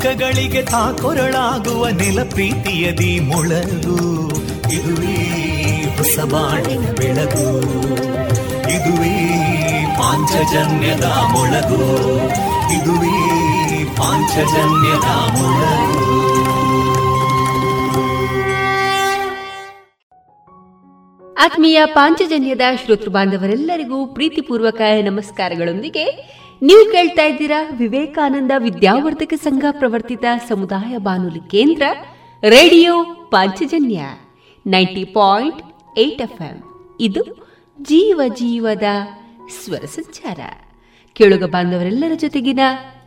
ದುಃಖಗಳಿಗೆ ತಾಕೊರಳಾಗುವ ನಿಲ ಪ್ರೀತಿಯದಿ ಮೊಳಗು. ಇದುವೇ ಹೊಸ ಬಾಣಿನ ಬೆಳಗು. ಇದುವೇ ಪಾಂಚಜನ್ಯದ ಮೊಳಗು. ಇದುವೇ ಪಾಂಚಜನ್ಯದ ಮೊಳಗು. ಆತ್ಮೀಯ ಪಾಂಚಜನ್ಯದ ಶ್ರೋತೃ ಬಾಂಧವರೆಲ್ಲರಿಗೂ ಪ್ರೀತಿಪೂರ್ವಕ ನಮಸ್ಕಾರಗಳೊಂದಿಗೆ ನೀವು ಕೇಳ್ತಾ ಇದ್ದೀರಾ ವಿವೇಕಾನಂದ ವಿದ್ಯಾವರ್ಧಕ ಸಂಘ ಪ್ರವರ್ತಿತ ಸಮುದಾಯ ಬಾನುಲಿ ಕೇಂದ್ರ radio Panchajanya ninety point eight F ಇದು ಜೀವ ಜೀವದ ಸ್ವರ ಸಂಚಾರ. ಕೇಳುಗ ಬಾಂಧವರೆಲ್ಲರ ಜೊತೆಗಿನ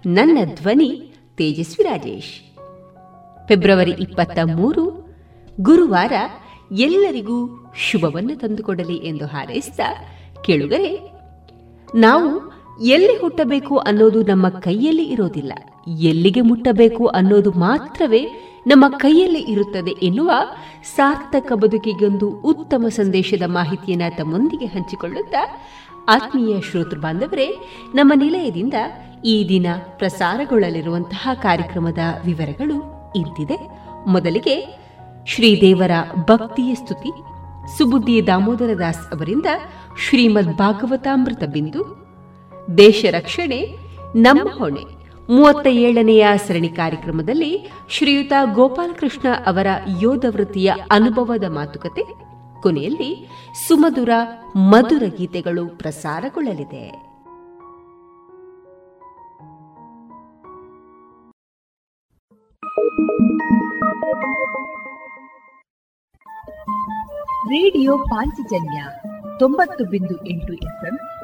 ನನ್ನ ಧ್ವನಿ ತೇಜಸ್ವಿ ರಾಜೇಶ್. ಫೆಬ್ರವರಿ ಇಪ್ಪತ್ತ ಮೂರು, ಗುರುವಾರ ಎಲ್ಲರಿಗೂ ಶುಭವನ್ನು ತಂದುಕೊಡಲಿ ಎಂದು ಹಾರೈಸಿದ ಕೇಳುಗರೆ, ನಾವು ಎಲ್ಲಿ ಹುಟ್ಟಬೇಕು ಅನ್ನೋದು ನಮ್ಮ ಕೈಯಲ್ಲಿ ಇರೋದಿಲ್ಲ. ಎಲ್ಲಿಗೆ ಮುಟ್ಟಬೇಕು ಅನ್ನೋದು ಮಾತ್ರವೇ ನಮ್ಮ ಕೈಯಲ್ಲಿ ಇರುತ್ತದೆ ಎನ್ನುವ ಸಾರ್ಥಕ ಬದುಕಿಗೊಂದು ಉತ್ತಮ ಸಂದೇಶದ ಮಾಹಿತಿಯನ್ನು ತಮ್ಮೊಂದಿಗೆ ಹಂಚಿಕೊಳ್ಳುತ್ತಾ ಆತ್ಮೀಯ ಶ್ರೋತೃ ಬಾಂಧವರೇ, ನಮ್ಮ ನಿಲಯದಿಂದ ಈ ದಿನ ಪ್ರಸಾರಗೊಳ್ಳಲಿರುವಂತಹ ಕಾರ್ಯಕ್ರಮದ ವಿವರಗಳು ಇಂತಿದೆ. ಮೊದಲಿಗೆ ಶ್ರೀದೇವರ ಭಕ್ತಿಯ ಸ್ತುತಿ. ಸುಬುದ್ದಿ ದಾಮೋದರ ದಾಸ್ ಅವರಿಂದ ಶ್ರೀಮದ್ ಭಾಗವತಾಮೃತ ಬಿಂದು. ದೇಶ ರಕ್ಷಣೆ, ನಮ್ಮ ಹೊಣೆ. ಮೂವತ್ತ ಏಳನೆಯ ಸರಣಿ ಕಾರ್ಯಕ್ರಮದಲ್ಲಿ ಶ್ರೀಯುತ ಗೋಪಾಲಕೃಷ್ಣ ಅವರ ಯೋಧ ವೃತ್ತಿಯ ಅನುಭವದ ಮಾತುಕತೆ, ಕೊನೆಯಲ್ಲಿ ಸುಮಧುರ ಮಧುರ ಗೀತೆಗಳು ಪ್ರಸಾರಗೊಳ್ಳಲಿದೆ. ರೇಡಿಯೋ ಪಾಂಚಜನ್ಯ ತೊಂಬತ್ತು ಬಿಂದು ಎಂಟು ಎಫ್ಎಂ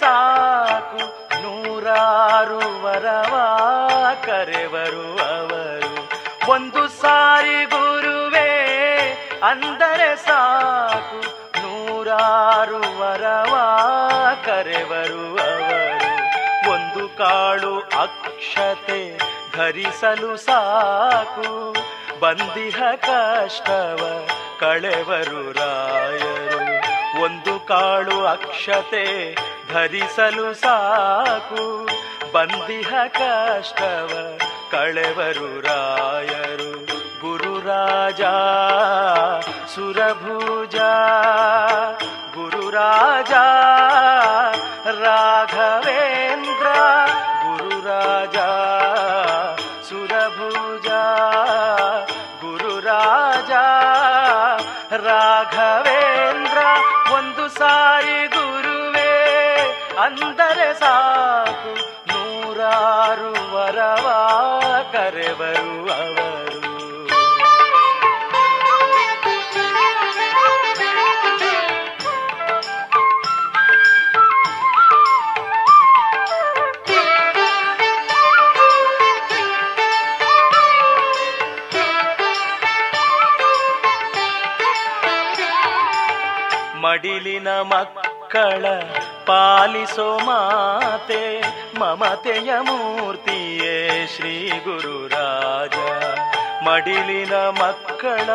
ಸಾಕು. ನೂರಾರು ವರವ ಕರೆವರು ಅವರು. ಒಂದು ಸಾರಿ ಗುರುವೇ, ಅಂದರೆ ಸಾಕು. ನೂರಾರು ವರವ ಕರೆವರು ಅವರು. ಒಂದು ಕಾಳು ಅಕ್ಷತೆ ಧರಿಸಲು ಸಾಕು. ಬಂದಿಹ ಕಷ್ಟವ ಕಳೆವರು ರಾಯರು. ಒಂದು ಕಾಳು ಅಕ್ಷತೆ ಧರಿಸಲು ಸಾಕು. ಬಂದಿಹ ಕಷ್ಟವ ಕಳೆವರು ರಾಯರು. ಗುರುರಾಜ ಸುರಭುಜ ಗುರುರಾಜ ರಾಘವೇಂದ್ರ ಗುರುರಾಜ ಸುರಭುಜ ಗುರುರಾಜ ರಾಘವೇಂದ್ರ. ಒಂದು ಸಾರಿ ಗುರುವೇ ಅಂದರೆ ಸಾಕು. ನೂರಾರು ವರವ ಕರೆವರು ಅವರು. ಮಡಿಲಿನ ಮಕ್ಕಳ ಪಾಲಿಸೋ ಮಾತೆ, ಮಮತೆಯ ಮೂರ್ತಿಯೇ ಶ್ರೀ ಗುರುರಾಜ. ಮಡಿಲಿನ ಮಕ್ಕಳ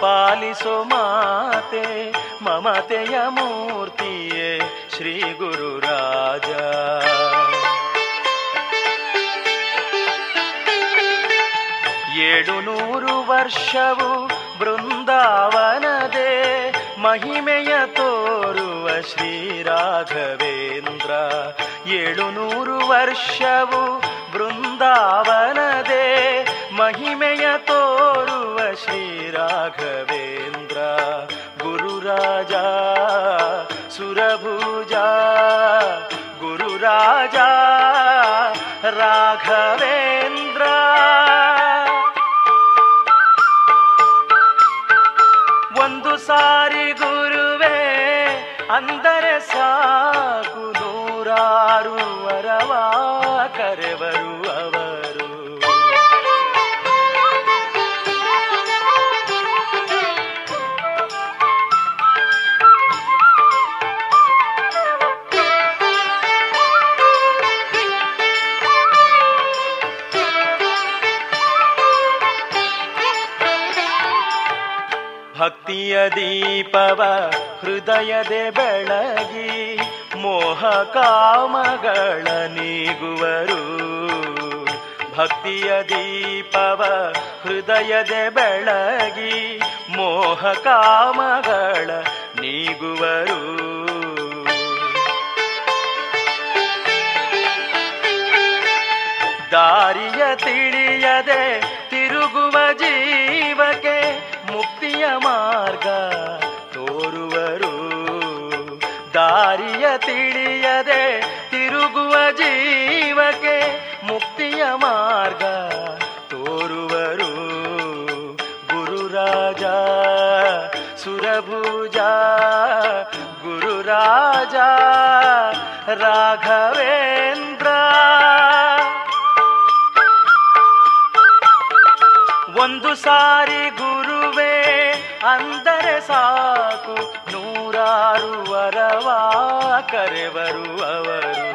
ಪಾಲಿಸೋ ಮಾತೆ, ಮಮತೆಯ ಮೂರ್ತಿಯೇ ಶ್ರೀ ಗುರುರಾಜ. ಏಳು ನೂರು ವರ್ಷವು ಬೃಂದಾವನದೇ. ಮಹಿಮೆಯ ತೋರುವ ಶ್ರೀರಾಘವೇಂದ್ರ. ಏಳು ನೂರು ವರ್ಷವು ಬೃಂದಾವನದೇ. ಮಹಿಮೆಯ ತೋರುವ ಶ್ರೀರಾಘವೇಂದ್ರ. ಗುರುರಾಜ ಸುರಭುಜ ಗುರುರಾಜ ರಾಘವೇಂದ್ರ. ಸಾರಿ ಗುರುವೇ ಅಂದರೆ ಸಾಕು ನೂರಾರು ವರವ ದೀಪವ ಹೃದಯದೆ ಬೆಳಗಿ ಮೋಹ ಕಾಮಗಳ ನೀಗುವರು. ಭಕ್ತಿಯ ದೀಪವ ಹೃದಯದೆ ಬೆಳಗಿ ಮೋಹ ಕಾಮಗಳ ನೀಗುವರು. ದಾರಿಯ ತಿಳಿಯದೆ ತಿರುಗುವ ಜೀವಕ್ಕೆ ಮುಕ್ತಿಯ ಮಾರ್ಗ ದಾರಿಯ ತಿಳಿಯದೆ ತಿರುಗುವ ಜೀವಕ್ಕೆ ಮುಕ್ತಿಯ ಮಾರ್ಗ ತೋರುವರು. ಗುರುರಾಜ ಸುರಭುಜ ಗುರುರಾಜ ರಾಘವೇಂದ್ರ. ಒಂದು ಸಾರಿ ಗುರುವೇ ಅಂದರೆ ಸಾಕು ನೂರಾರು ವರವ ಕರೆವರು ಅವರು.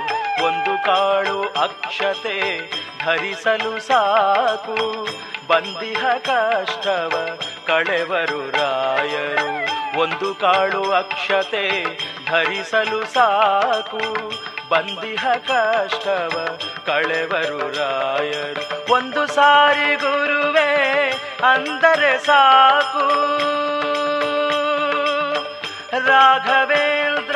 ಒಂದು ಕಾಳು ಅಕ್ಷತೆ ಧರಿಸಲು ಸಾಕು. ಬಂದಿಹ ಕಷ್ಟವ ಕಳೆವರು ರಾಯರು. ಒಂದು ಕಾಳು ಅಕ್ಷತೆ ಧರಿಸಲು ಸಾಕು. ಬಂದಿಹ ಕಷ್ಟವ ಕಳೆವರು ರಾಯರು. ಒಂದು ಸಾರಿ ಗುರುವೇ ಅಂದರೆ ಸಾಕು. ರಾಘವೇಂದ್ರ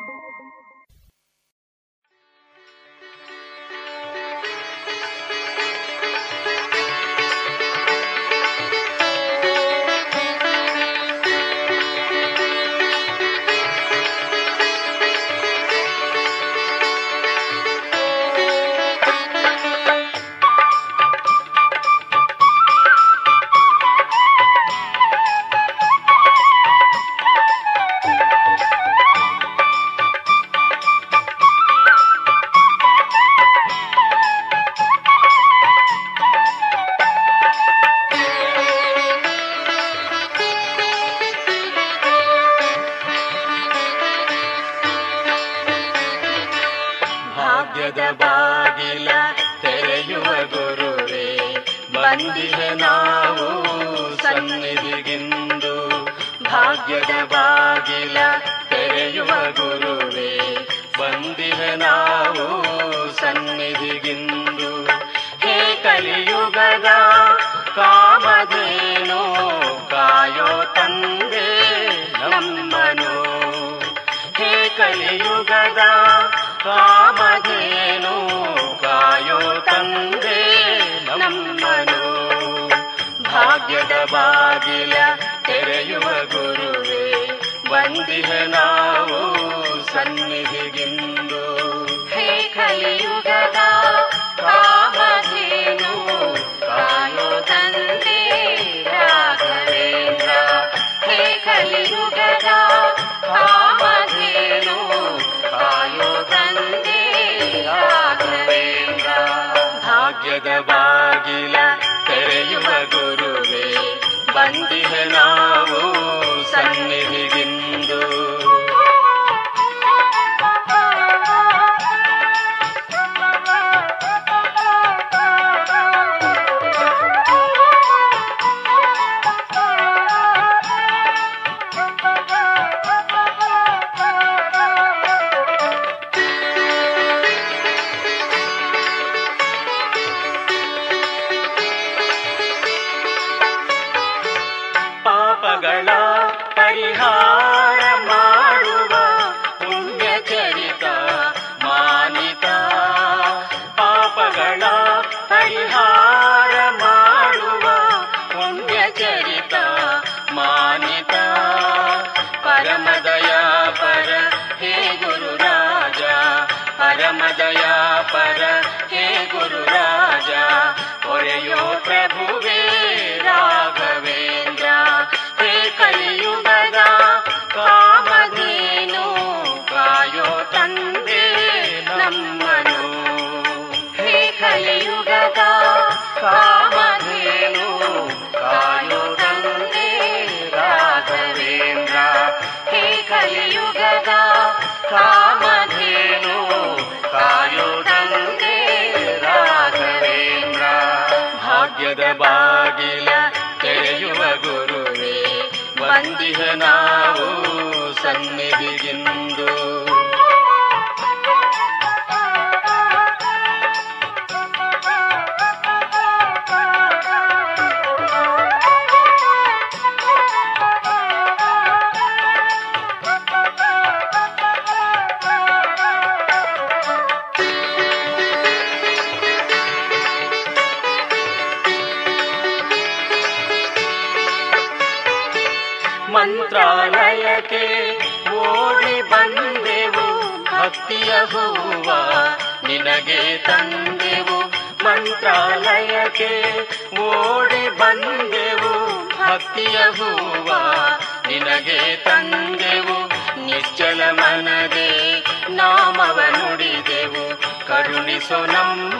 नि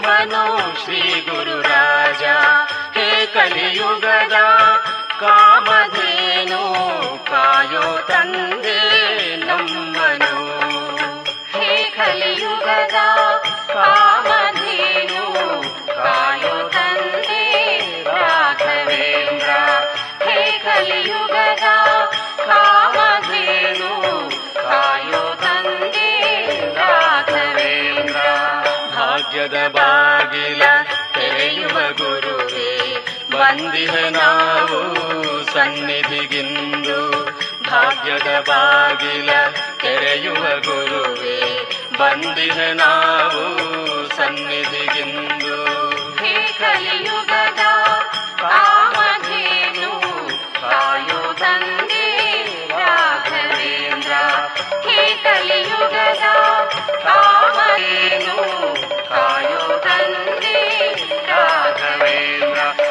वनो श्रीगुरुराजा। हे कलियुगदा कामधेनो कायो तन् देलम् हे कलियुगदा कामधेनो कायो तन्दे राघवेन्द्र। हे कलियुगदा कामधेनो कायो तन्दे राघवेन्द्र। ಭಾಗ್ಯದ ಬಾಗಿಲ ತೆರೆಯುವ ಗುರುವೇ, ಬಂದಿಹ ನಾವು ಸನ್ನಿಧಿಗಿಂದು. ಭಾಗ್ಯದ ಬಾಗಿಲ ತೆರೆಯುವ ಗುರುವೇ, ಬಂದಿಹ ನಾವು ಸನ್ನಿಧಿಗಿಂದು. ಹೇ ಕಲಿಯುಗದ ಕಾಮಧೇನು, ಕಾಯೋ ತಂದೆ ಹೇ ಕಲಿಯುಗದ ಕಾಮಧೇನು तायो तन्ने राघवेन्द्र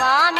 சுவாமி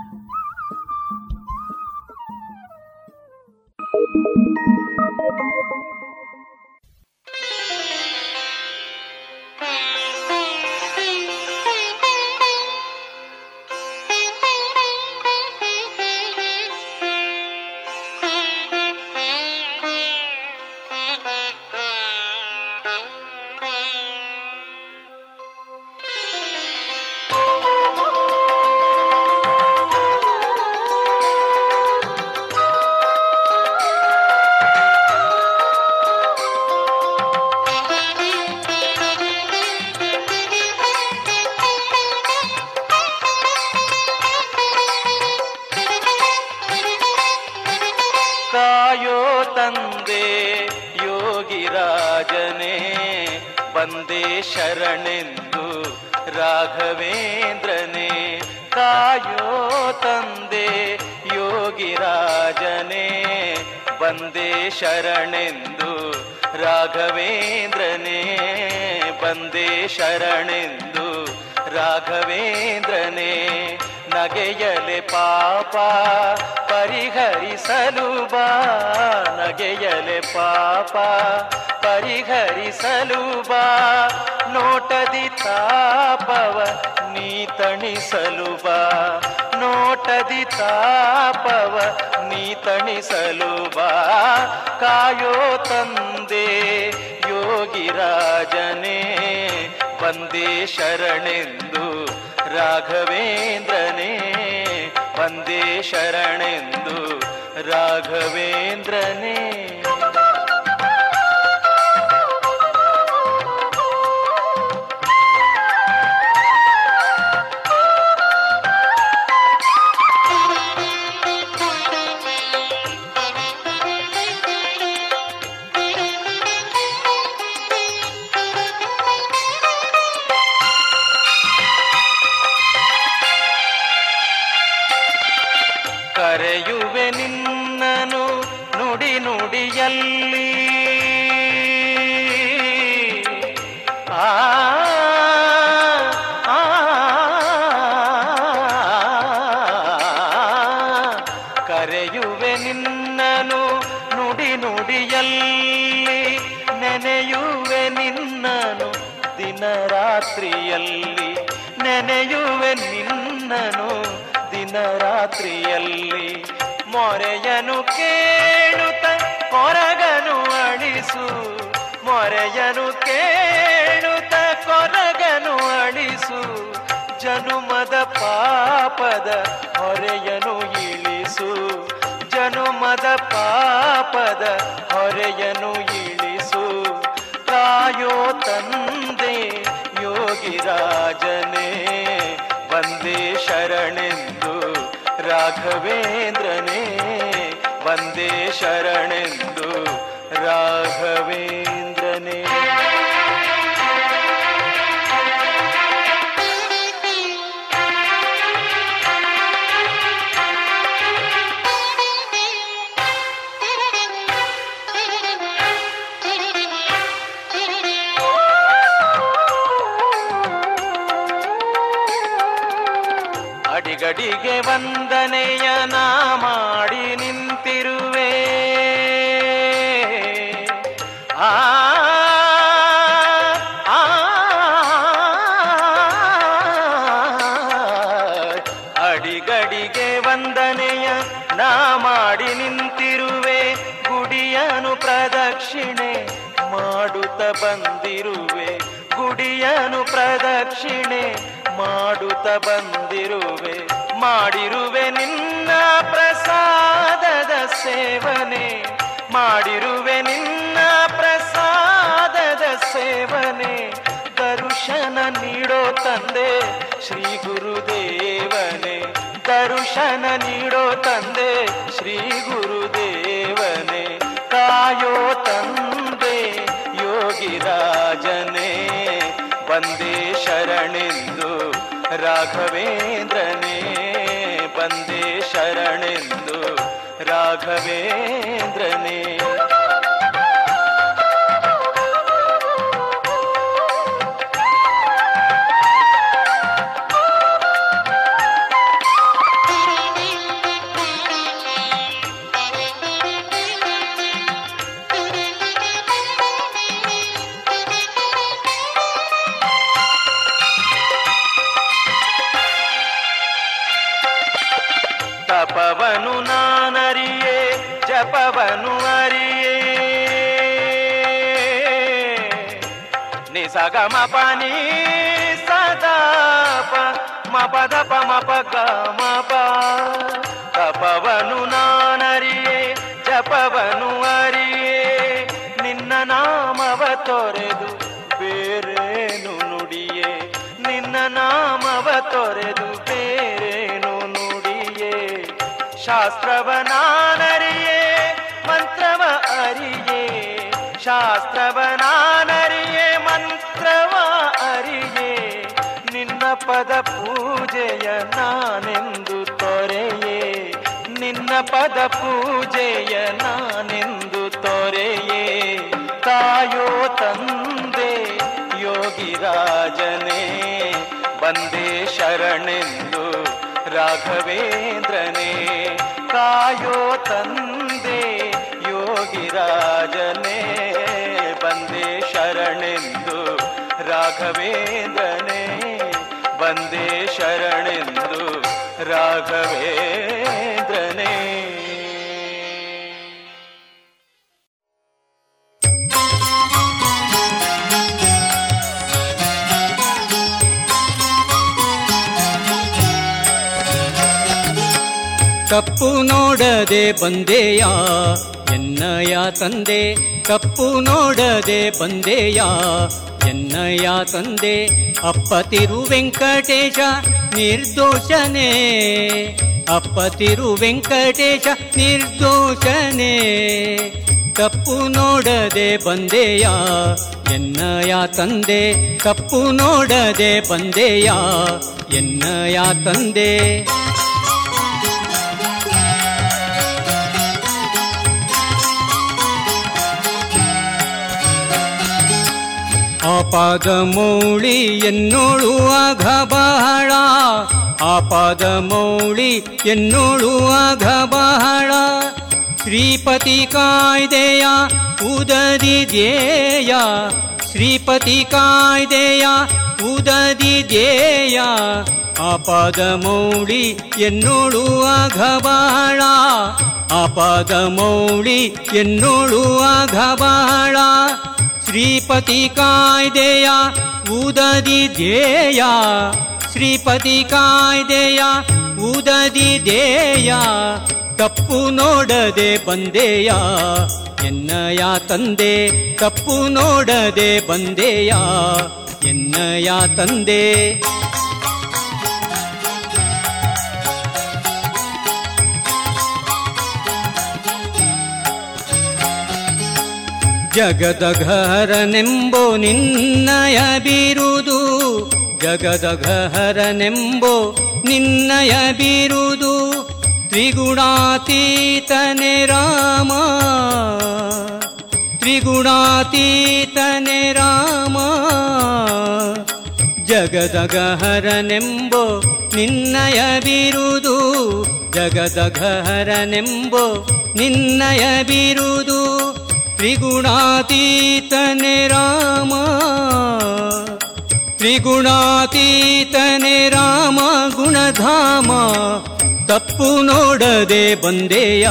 ಬಂದೇ ಶರಣೆಂದು ರಾಘವೇಂದ್ರನೇ, ಬಂದೆ ಶರಣೆಂದು ರಾಘವೇಂದ್ರನೇ, ನಗೆಯಲೆ ಪಾಪ ಪರಿಹರಿಸಲು ಬಾ, ನಗೆಯಲೆ ಪಾಪ ಪರಿಹರಿಸಲು ಬಾ, ನೋಟದಿ ತಾಪವ ನೀ ತಣಿಸಲು ಬಾ, ನೋಟದಿ ತಾಪವ ನೀ ತಣಿಸಲು ಬಾ. ಕಾಯೋ ತಂದೆ ಯೋಗಿರಾಜನೇ ಬಂದೇ ಶರಣೆಂದು ರಾಘವೇಂದ್ರನೇ. ಬಂದೇ ಶರಣೆಂದು ರಾಘವೇಂದ್ರನೇ. ಮೊರೆಯನು ಕೇಳುತ್ತ, ಕೊರಗನು ಅಳಿಸು. ಮೊರೆಯನು ಕೇಳುತ್ತ, ಕೊರಗನು ಅಳಿಸು. ಜನುಮದ ಪಾಪದ ಹೊರೆಯನು ಇಳಿಸು. ಜನುಮದ ಪಾಪದ ಹೊರೆಯನು ಇಳಿಸು. ತಾಯೋ ತಂದೆ, ಯೋಗಿರಾಜನೇ ರಾಘವೇಂದ್ರನೇ ವಂದೇ ಶರಣೆಂದು ರಾಘವೇಂದ್ರನೇ ಅಡಿಗಡಿಗೆ ವಂದನೆಯ ನಾ ಮಾಡಿ ನಿಂತಿರುವೆ ಆ ಅಡಿಗಡಿಗೆ ವಂದನೆಯ ನಾ ಮಾಡಿ ನಿಂತಿರುವೆ ಗುಡಿಯನು ಪ್ರದಕ್ಷಿಣೆ ಮಾಡುತ್ತ ಬಂದಿರುವೆ ಗುಡಿಯನು ಪ್ರದಕ್ಷಿಣೆ ಮಾಡುತ್ತ ಬಂದಿರುವೆ, ಮಾಡಿರುವೆ ನಿನ್ನ ಪ್ರಸಾದದ ಸೇವನೆ, ಮಾಡಿರುವೆ ನಿನ್ನ ಪ್ರಸಾದದ ಸೇವನೆ. ದರ್ಶನ ನೀಡೋ ತಂದೆ ಶ್ರೀ ಗುರುದೇವನೆ, ದರ್ಶನ ನೀಡೋ ತಂದೆ ಶ್ರೀ ಗುರುದೇವನೆ. ಕಾಯೋ ರಾಘವೇಂದ್ರನೇ ಬಂದೇ ಶರಣೆಂದು ರಾಘವೇಂದ್ರನೇ. ನಿಸಗಮ ಪನಿ ಸದಾಪ ಮಪದ ಮಪ ಮಪ ತಪವನು ನಾನರಿಯೇ, ಜಪವನು ಅರಿಯೇ. ನಿನ್ನ ನಾಮವ ತೊರೆದು ಬೇರೇನು ನುಡಿಯೇ. ನಿನ್ನ ನಾಮವ ತೊರೆದು ಬೇರೇನು ನುಡಿಯೇ. ಶಾಸ್ತ್ರವ ನಾನರಿಯೇ, ಮಂತ್ರವ ಅರಿಯೇ. ಶಾಸ್ತ್ರವ ನಾನರಿಯೇ ಪದ ಪೂಜೆಯ ನಾನೆಂದು ತೊರೆಯೇ? ನಿನ್ನ ಪದ ಪೂಜೆಯ ನಾನೆಂದು ತೊರೆಯೇ? ತಾಯೋ ತಂದೆ ಯೋಗಿರಾಜನೇ ಬಂದೇ ಶರಣೆಂದು ರಾಘವೇಂದ್ರನೇ. ತಾಯೋ ತಂದೆ ಯೋಗಿರಾಜನೇ ಬಂದೇ ಶರಣೆಂದು ರಾಘವೇಂದ್ರನೇ. ಬಂದೇ ಶರಣೆಂದು ರಾಘವೇಂದ್ರನೇ. ತಪ್ಪು ನೋಡದೆ ಬಂದೆಯ? ಎನ್ನಯ ತಂದೆ ಕಪ್ಪು ನೋಡದೆ ಬಂದೆಯ? ಎನ್ನಯ ತಂದೆ ಅಪ್ಪ ತಿರು ವೆಂಕಟೇಶ ನಿರ್ದೋಷನೇ. ಅಪ್ಪತಿರು ವೆಂಕಟೇಶ ನಿರ್ದೋಷನೇ. ತಪ್ಪು ನೋಡದೆ ಬಂದೆಯ? ಎನ್ನಯ ತಂದೆ, ತಪ್ಪು ನೋಡದೆ ಬಂದೆಯ? ಎನ್ನಯ ತಂದೆ. ಆಪಾದ ಮೌಳಿ ಎನ್ನೋಳುವಾಗ ಬಹಳ. ಆಪಾದ ಮೌಳಿ ಎನ್ನೋಳುವಾಗ ಬಹಳ. ಶ್ರೀಪತಿ ಕಾಯ್ದೆಯ ಉದದಿ ಶ್ರೀಪತಿ ಕಾಯ್ದೆಯ ಉದದಿ ಧ್ಯೇಯ. ಆಪಾದ ಮೌಳಿ ಎನ್ನೋಳುವಾಗ ಬಹಳ. ಆಪಾದ ಮೌಳಿ ಎನ್ನೋಳುವಾಗ ಬಹಳ. ಶ್ರೀಪತಿ ಕಾಯ್ದೆಯ ಉದದಿ ಧ್ಯೇಯ. ಶ್ರೀಪತಿ ಕಾಯ್ದೆಯ ಉದದಿ ಧ್ಯೇಯ. ತಪ್ಪು ನೋಡದೆ ಬಂದೆಯ. ಎನ್ನಯ ತಂದೆ ತಪ್ಪು ನೋಡದೆ ಬಂದೆಯ. ಎನ್ನಯ ತಂದೆ ಜಗದಘಹರನೆಂಬೋ ನಿನ್ನಯ ಬಿರುದು ಜಗದಘಹರನೆಂಬೋ ನಿನ್ನಯ ಬೀರುದು ತ್ರಿಗುಣಾತೀತನೆ ರಾಮ. ತ್ರಿಗುಣಾತೀತನೆ ರಾಮ. ಜಗದಗಹರನೆಂಬೋ ನಿನ್ನಯ ಬಿರುದು ಜಗದಗಹರನೆಂಬೋ ನಿನ್ನಯ ಬಿರುದು ತ್ರಿಗುಣಾತೀತನೆ ರಾಮ. ತ್ರಿಗುಣಾತೀತನೆ ರಾಮ ಗುಣಧಾಮ. ತಪ್ಪು ನೋಡದೆ ಬಂದೆಯ.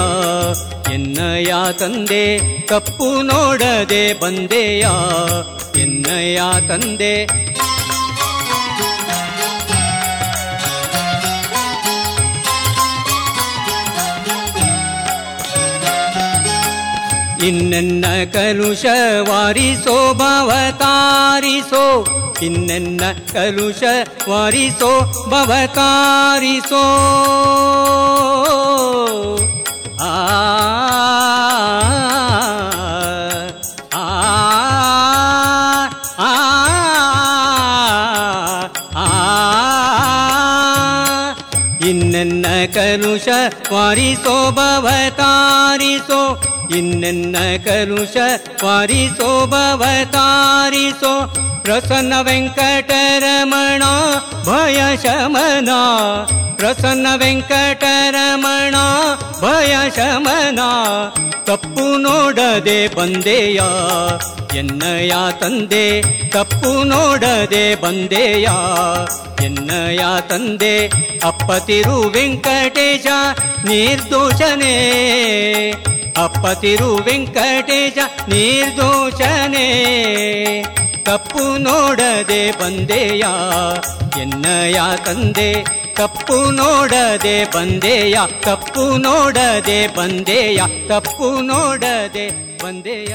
ಎನ್ನಯ ತಂದೆ, ತಪ್ಪು ನೋಡದೆ ಬಂದೆಯ. ಎನ್ನಯ ತಂದೆ. ಇನ್ನೆನ್ನ ಕಲುಷ ವಾರಿಸೋ ಭವತಾರಿಸೋ ಇನ್ನೆನ್ನ ಕಲುಷ ವಾರಿಸೋ ಭವತಾರಿಸೋ ಆ ಇನ್ನೆನ್ನ ಕಲುಷ ವಾರಿಸೋ ಭವತಾರಿಸೋ ಇನ್ನೆನ್ನ ಕರುಷ ವಾರಿಸೋ ಭವತಾರಿಸೋ ಪ್ರಸನ್ನ ವೆಂಕಟರಮಣ ಭಯ ಶಮನ. ಪ್ರಸನ್ನ ವೆಂಕಟರಮಣ ಭಯ ಶಮನ. ತಪ್ಪು ನೋಡದೆ ಬಂದೆಯ, ಎನ್ನಯ ತಂದೆ. ತಪ್ಪು ನೋಡದೆ ಬಂದೆಯ, ಎನ್ನಯ ತಂದೆ. ಅಪ್ಪ ತಿರು ವೆಂಕಟೇಶ ನಿರ್ದೋಷನೇ. ಅಪ್ಪತಿರು ವೆಂಕಟೇಶ ನಿರ್ದೋಷನೆ ತಪ್ಪು ನೋಡದೆ ಬಂದೆಯ ಎನ್ನಯ ತಂದೆ ತಪ್ಪು ನೋಡದೆ ಬಂದೆಯ ತಪ್ಪು ನೋಡದೆ ಬಂದೆಯ ತಪ್ಪು ನೋಡದೆ ಬಂದೆಯ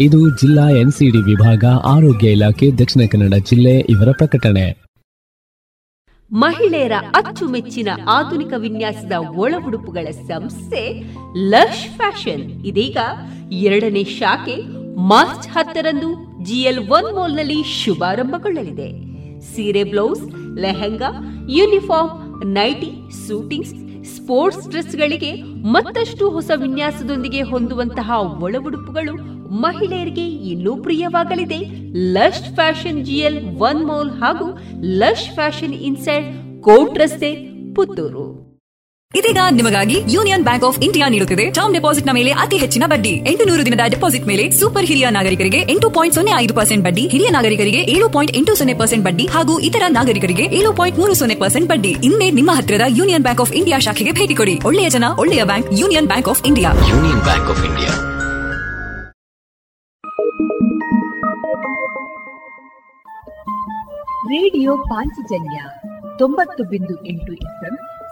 ಇದು ಜಿಲ್ಲಾ ಎನ್ಸಿಡಿ ವಿಭಾಗ, ಆರೋಗ್ಯ ಇಲಾಖೆ, ದಕ್ಷಿಣ ಕನ್ನಡ ಜಿಲ್ಲೆ ಇವರ ಪ್ರಕಟಣೆ. ಮಹಿಳೆಯರ ಅಚ್ಚುಮೆಚ್ಚಿನ ಆಧುನಿಕ ವಿನ್ಯಾಸದ ಒಳ ಉಡುಪುಗಳ ಸಂಸ್ಥೆ ಲಶ್ ಫ್ಯಾಷನ್. ಇದೀಗ ಎರಡನೇ ಶಾಖೆ ಮಾರ್ಚ್ ಹತ್ತರಂದು ಜಿಎಲ್ ಒನ್ ಮಾಲ್ನಲ್ಲಿ ಶುಭಾರಂಭಗೊಳ್ಳಲಿದೆ. ಸೀರೆ, blouse, lehenga, uniform, nighty, suitings sports ಡ್ರೆಸ್ಗಳಿಗೆ ಮತ್ತಷ್ಟು ಹೊಸ ವಿನ್ಯಾಸದೊಂದಿಗೆ ಹೊಂದುವಂತಹ ಒಳ ಉಡುಪುಗಳು ಮಹಿಳೆಯರಿಗೆ ಇನ್ನೂ ಪ್ರಿಯವಾಗಲಿದೆ. Lush Fashion GL One Mall ಹಾಗೂ ಲಶ್ ಫ್ಯಾಷನ್ ಇನ್ಸೈಡ್ ಕೋಟ್ ರಸ್ತೆ, ಪುತ್ತೂರು. ಇದೀಗ ನಿಮಗಾಗಿ ಯೂನಿಯನ್ ಬ್ಯಾಂಕ್ ಆಫ್ ಇಂಡಿಯಾ ನೀಡುತ್ತಿದೆ. ಟರ್ಮ್ ಡೆಪಾಸಿಟ್ನ ಮೇಲೆ ಅತಿ ಹೆಚ್ಚಿನ ಬಡ್ಡಿ. ಎಂಟು ನೂರು ದಿನದ ಡೆಪಾಸಿಟ್ ಮೇಲೆ ಸೂಪರ್ ಹಿರಿಯ ನಾಗರಿಕರಿಗೆ ಎಂಟು ಪಾಯಿಂಟ್ ಸೊನ್ನೆ ಐದು ಪರ್ಸೆಂಟ್ ಬಡ್ಡಿ ಹಿರಿಯ ನಾಗರಿಕರಿಗೆ ಏಳು ಪಾಯಿಂಟ್ ಎಂಟು ಸೊನ್ನೆ ಪರ್ಸೆಂಟ್ ಬಡ್ಡಿ ಹಾಗೂ ಇತರ ನಾಗರಿಕರಿಗೆ ಏಳು ಪಾಯಿಂಟ್ ಮೂರು ಸೊನ್ನೆ ಪರ್ಸೆಂಟ್ ಬಡ್ಡಿ. ಇನ್ನೇ ನಿಮ್ಮ ಹತ್ತಿರದ ಯೂನಿಯನ್ ಬ್ಯಾಂಕ್ ಆಫ್ ಇಂಡಿಯಾ ಶಾಖೆಗೆ ಭೇಟಿ ಕೊಡಿ. ಒಳ್ಳೆಯ ಜನ ಒಳ್ಳೆಯ bank Union Bank of India. Union Bank of India. Radio Panchajanya ತೊಂಬತ್ತು ಬಿಂದು ಎಂಟು ಎಫ್ಎಂ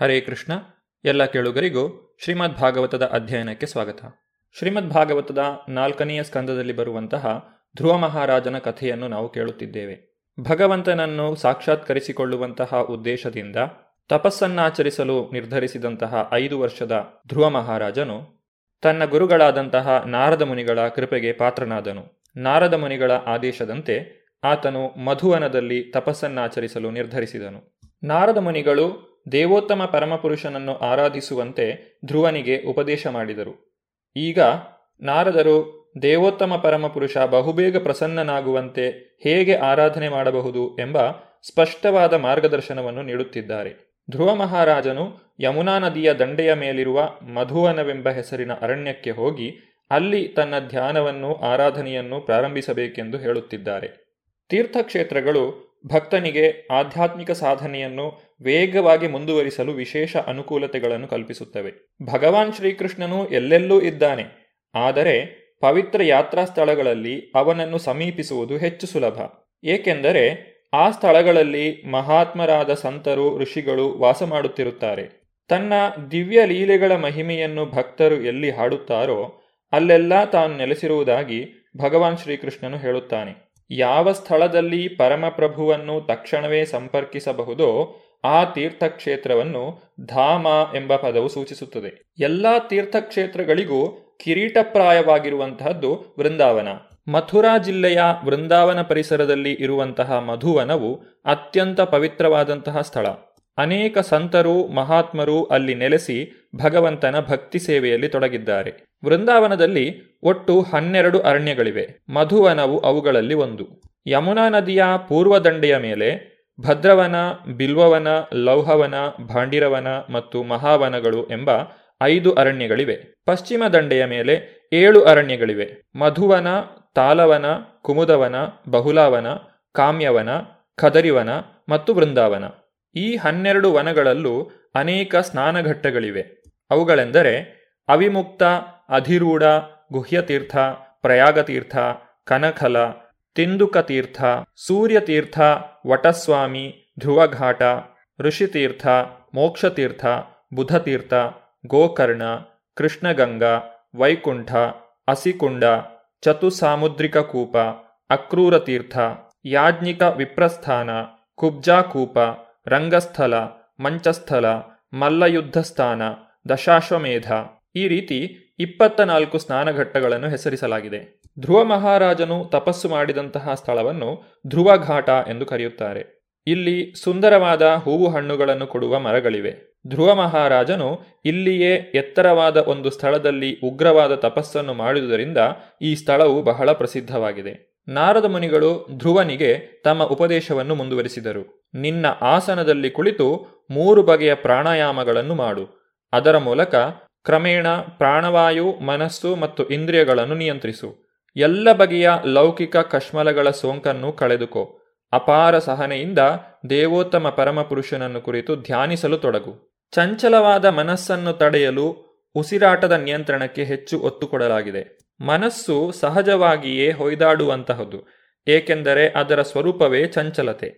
ಹರೇ ಕೃಷ್ಣ. ಎಲ್ಲ ಕೇಳುಗರಿಗೂ ಶ್ರೀಮದ್ ಭಾಗವತದ ಅಧ್ಯಯನಕ್ಕೆ ಸ್ವಾಗತ. ಶ್ರೀಮದ್ ಭಾಗವತದ ನಾಲ್ಕನೆಯ ಸ್ಕಂದದಲ್ಲಿ ಬರುವಂತಹ ಧ್ರುವ ಮಹಾರಾಜನ ಕಥೆಯನ್ನು ನಾವು ಕೇಳುತ್ತಿದ್ದೇವೆ. ಭಗವಂತನನ್ನು ಸಾಕ್ಷಾತ್ಕರಿಸಿಕೊಳ್ಳುವಂತಹ ಉದ್ದೇಶದಿಂದ ತಪಸ್ಸನ್ನಾಚರಿಸಲು ನಿರ್ಧರಿಸಿದಂತಹ ಐದು ವರ್ಷದ ಧ್ರುವ ಮಹಾರಾಜನು ತನ್ನ ಗುರುಗಳಾದಂತಹ ನಾರದ ಮುನಿಗಳ ಕೃಪೆಗೆ ಪಾತ್ರನಾದನು. ನಾರದ ಮುನಿಗಳ ಆದೇಶದಂತೆ ಆತನು ಮಧುವನದಲ್ಲಿ ತಪಸ್ಸನ್ನಾಚರಿಸಲು ನಿರ್ಧರಿಸಿದನು. ನಾರದ ಮುನಿಗಳು ದೇವೋತ್ತಮ ಪರಮಪುರುಷನನ್ನು ಆರಾಧಿಸುವಂತೆ ಧ್ರುವನಿಗೆ ಉಪದೇಶ ಮಾಡಿದರು. ಈಗ ನಾರದರು ದೇವೋತ್ತಮ ಪರಮಪುರುಷ ಬಹುಬೇಗ ಪ್ರಸನ್ನನಾಗುವಂತೆ ಹೇಗೆ ಆರಾಧನೆ ಮಾಡಬಹುದು ಎಂಬ ಸ್ಪಷ್ಟವಾದ ಮಾರ್ಗದರ್ಶನವನ್ನು ನೀಡುತ್ತಿದ್ದಾರೆ. ಧ್ರುವ ಮಹಾರಾಜನು ಯಮುನಾ ನದಿಯ ದಂಡೆಯ ಮೇಲಿರುವ ಮಧುವನವೆಂಬ ಹೆಸರಿನ ಅರಣ್ಯಕ್ಕೆ ಹೋಗಿ ಅಲ್ಲಿ ತನ್ನ ಧ್ಯಾನವನ್ನು ಆರಾಧನೆಯನ್ನು ಪ್ರಾರಂಭಿಸಬೇಕೆಂದು ಹೇಳುತ್ತಿದ್ದಾರೆ. ತೀರ್ಥಕ್ಷೇತ್ರಗಳು ಭಕ್ತನಿಗೆ ಆಧ್ಯಾತ್ಮಿಕ ಸಾಧನೆಯನ್ನು ವೇಗವಾಗಿ ಮುಂದುವರಿಸಲು ವಿಶೇಷ ಅನುಕೂಲತೆಗಳನ್ನು ಕಲ್ಪಿಸುತ್ತವೆ. ಭಗವಾನ್ ಶ್ರೀಕೃಷ್ಣನು ಎಲ್ಲೆಲ್ಲೂ ಇದ್ದಾನೆ, ಆದರೆ ಪವಿತ್ರ ಯಾತ್ರಾ ಸ್ಥಳಗಳಲ್ಲಿ ಅವನನ್ನು ಸಮೀಪಿಸುವುದು ಹೆಚ್ಚು ಸುಲಭ. ಏಕೆಂದರೆ ಆ ಸ್ಥಳಗಳಲ್ಲಿ ಮಹಾತ್ಮರಾದ ಸಂತರು, ಋಷಿಗಳು ವಾಸ ಮಾಡುತ್ತಿರುತ್ತಾರೆ. ತನ್ನ ದಿವ್ಯ ಲೀಲೆಗಳ ಮಹಿಮೆಯನ್ನು ಭಕ್ತರು ಎಲ್ಲಿ ಹಾಡುತ್ತಾರೋ ಅಲ್ಲೆಲ್ಲ ತಾನು ನೆಲೆಸಿರುವುದಾಗಿ ಭಗವಾನ್ ಶ್ರೀಕೃಷ್ಣನು ಹೇಳುತ್ತಾನೆ. ಯಾವ ಸ್ಥಳದಲ್ಲಿ ಪರಮಪ್ರಭುವನ್ನು ತಕ್ಷಣವೇ ಸಂಪರ್ಕಿಸಬಹುದೋ ಆ ತೀರ್ಥಕ್ಷೇತ್ರವನ್ನು ಧಾಮ ಎಂಬ ಪದವು ಸೂಚಿಸುತ್ತದೆ. ಎಲ್ಲಾ ತೀರ್ಥಕ್ಷೇತ್ರಗಳಿಗೂ ಕಿರೀಟಪ್ರಾಯವಾಗಿರುವಂತಹದ್ದು ವೃಂದಾವನ. ಮಥುರಾ ಜಿಲ್ಲೆಯ ವೃಂದಾವನ ಪರಿಸರದಲ್ಲಿ ಇರುವಂತಹ ಮಧುವನವು ಅತ್ಯಂತ ಪವಿತ್ರವಾದಂತಹ ಸ್ಥಳ. ಅನೇಕ ಸಂತರು, ಮಹಾತ್ಮರು ಅಲ್ಲಿ ನೆಲೆಸಿ ಭಗವಂತನ ಭಕ್ತಿ ಸೇವೆಯಲ್ಲಿ ತೊಡಗಿದ್ದಾರೆ. ವೃಂದಾವನದಲ್ಲಿ ಒಟ್ಟು ಹನ್ನೆರಡು ಅರಣ್ಯಗಳಿವೆ. ಮಧುವನವು ಅವುಗಳಲ್ಲಿ ಒಂದು. ಯಮುನಾ ನದಿಯ ಪೂರ್ವ ದಂಡೆಯ ಮೇಲೆ ಭದ್ರವನ, ಬಿಲ್ವವನ, ಲೌಹವನ, ಭಾಂಡಿರವನ ಮತ್ತು ಮಹಾವನಗಳು ಎಂಬ ಐದು ಅರಣ್ಯಗಳಿವೆ. ಪಶ್ಚಿಮ ದಂಡೆಯ ಮೇಲೆ ಏಳು ಅರಣ್ಯಗಳಿವೆ. ಮಧುವನ, ತಾಲವನ, ಕುಮುದವನ, ಬಹುಲಾವನ, ಕಾಮ್ಯವನ, ಖದರಿವನ ಮತ್ತು ವೃಂದಾವನ. ಈ ಹನ್ನೆರಡು ವನಗಳಲ್ಲೂ ಅನೇಕ ಸ್ನಾನಘಟ್ಟಗಳಿವೆ. ಅವುಗಳೆಂದರೆ ಅವಿಮುಕ್ತ, ಅಧಿರೂಢ, ಗುಹ್ಯತೀರ್ಥ, ಪ್ರಯಾಗತೀರ್ಥ ಕನಖಲ ತಿಂದುಕ ತೀರ್ಥ ಸೂರ್ಯತೀರ್ಥ, ವಟಸ್ವಾಮಿ, ಧ್ರುವಘಾಟ, ಋಷಿತೀರ್ಥ, ಮೋಕ್ಷತೀರ್ಥ, ಬುಧತೀರ್ಥ, ಗೋಕರ್ಣ, ಕೃಷ್ಣಗಂಗಾ, ವೈಕುಂಠ, ಅಸಿಕುಂಡ, ಚತುಸಾಮುದ್ರಿಕ ಕೂಪ, ಅಕ್ರೂರತೀರ್ಥ, ಯಾಜ್ಞಿಕ ವಿಪ್ರಸ್ಥಾನ, ಕುಬ್ಜಾಕೂಪ, ರಂಗಸ್ಥಲ, ಮಂಚಸ್ಥಲ, ಮಲ್ಲಯುದ್ಧಸ್ಥಾನ, ದಶಾಶ್ವಮೇಧ. ಈ ರೀತಿ ಇಪ್ಪತ್ತ ನಾಲ್ಕು ಸ್ನಾನಘಟ್ಟಗಳನ್ನು ಹೆಸರಿಸಲಾಗಿದೆ. ಧ್ರುವ ಮಹಾರಾಜನು ತಪಸ್ಸು ಮಾಡಿದಂತಹ ಸ್ಥಳವನ್ನು ಧ್ರುವಘಾಟ ಎಂದು ಕರೆಯುತ್ತಾರೆ. ಇಲ್ಲಿ ಸುಂದರವಾದ ಹೂವು ಹಣ್ಣುಗಳನ್ನು ಕೊಡುವ ಮರಗಳಿವೆ. ಧ್ರುವ ಮಹಾರಾಜನು ಇಲ್ಲಿಯೇ ಎತ್ತರವಾದ ಒಂದು ಸ್ಥಳದಲ್ಲಿ ಉಗ್ರವಾದ ತಪಸ್ಸನ್ನು ಮಾಡಿದುದರಿಂದ ಈ ಸ್ಥಳವು ಬಹಳ ಪ್ರಸಿದ್ಧವಾಗಿದೆ. ನಾರದ ಮುನಿಗಳು ಧ್ರುವನಿಗೆ ತಮ್ಮ ಉಪದೇಶವನ್ನು ಮುಂದುವರಿಸಿದರು. ನಿನ್ನ ಆಸನದಲ್ಲಿ ಕುಳಿತು ಮೂರು ಬಗೆಯ ಪ್ರಾಣಾಯಾಮಗಳನ್ನು ಮಾಡು. ಅದರ ಮೂಲಕ ಕ್ರಮೇಣ ಪ್ರಾಣವಾಯು, ಮನಸ್ಸು ಮತ್ತು ಇಂದ್ರಿಯಗಳನ್ನು ನಿಯಂತ್ರಿಸು. ಎಲ್ಲ ಬಗೆಯ ಲೌಕಿಕ ಕಶ್ಮಲಗಳ ಸೋಂಕನ್ನು ಕಳೆದುಕೋ. ಅಪಾರ ಸಹನೆಯಿಂದ ದೇವೋತ್ತಮ ಪರಮಪುರುಷನನ್ನು ಕುರಿತು ಧ್ಯಾನಿಸಲು ತೊಡಗು. ಚಂಚಲವಾದ ಮನಸ್ಸನ್ನು ತಡೆಯಲು ಉಸಿರಾಟದ ನಿಯಂತ್ರಣಕ್ಕೆ ಹೆಚ್ಚು ಒತ್ತು ಕೊಡಲಾಗಿದೆ. ಮನಸ್ಸು ಸಹಜವಾಗಿಯೇ ಹೊಯ್ದಾಡುವಂತಹದು, ಏಕೆಂದರೆ ಅದರ ಸ್ವರೂಪವೇ ಚಂಚಲತೆ.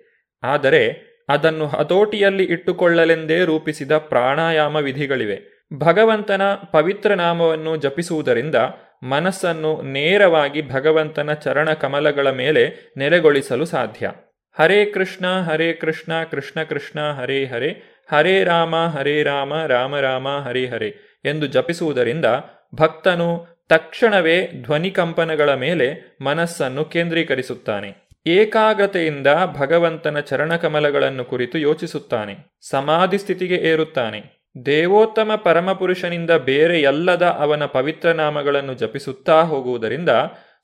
ಆದರೆ ಅದನ್ನು ಹತೋಟಿಯಲ್ಲಿ ಇಟ್ಟುಕೊಳ್ಳಲೆಂದೇ ರೂಪಿಸಿದ ಪ್ರಾಣಾಯಾಮ ವಿಧಿಗಳಿವೆ. ಭಗವಂತನ ಪವಿತ್ರ ನಾಮವನ್ನು ಜಪಿಸುವುದರಿಂದ ಮನಸ್ಸನ್ನು ನೇರವಾಗಿ ಭಗವಂತನ ಚರಣ ಕಮಲಗಳ ಮೇಲೆ ನೆಲೆಗೊಳಿಸಲು ಸಾಧ್ಯ. ಹರೇ ಕೃಷ್ಣ ಹರೇ ಕೃಷ್ಣ ಕೃಷ್ಣ ಕೃಷ್ಣ, ಹರೇ ಹರೇ ಹರೇ ರಾಮ ಹರೇ ರಾಮ ರಾಮ ರಾಮ, ಹರೇ ಹರೇ ಎಂದು ಜಪಿಸುವುದರಿಂದ ಭಕ್ತನು ತಕ್ಷಣವೇ ಧ್ವನಿಕಂಪನಗಳ ಮೇಲೆ ಮನಸ್ಸನ್ನು ಕೇಂದ್ರೀಕರಿಸುತ್ತಾನೆ. ಏಕಾಗ್ರತೆಯಿಂದ ಭಗವಂತನ ಚರಣಕಮಲಗಳನ್ನು ಕುರಿತು ಯೋಚಿಸುತ್ತಾನೆ. ಸಮಾಧಿ ಸ್ಥಿತಿಗೆ ಏರುತ್ತಾನೆ. ದೇವೋತ್ತಮ ಪರಮಪುರುಷನಿಂದ ಬೇರೆ ಎಲ್ಲದ ಅವನ ಪವಿತ್ರ ನಾಮಗಳನ್ನು ಜಪಿಸುತ್ತಾ ಹೋಗುವುದರಿಂದ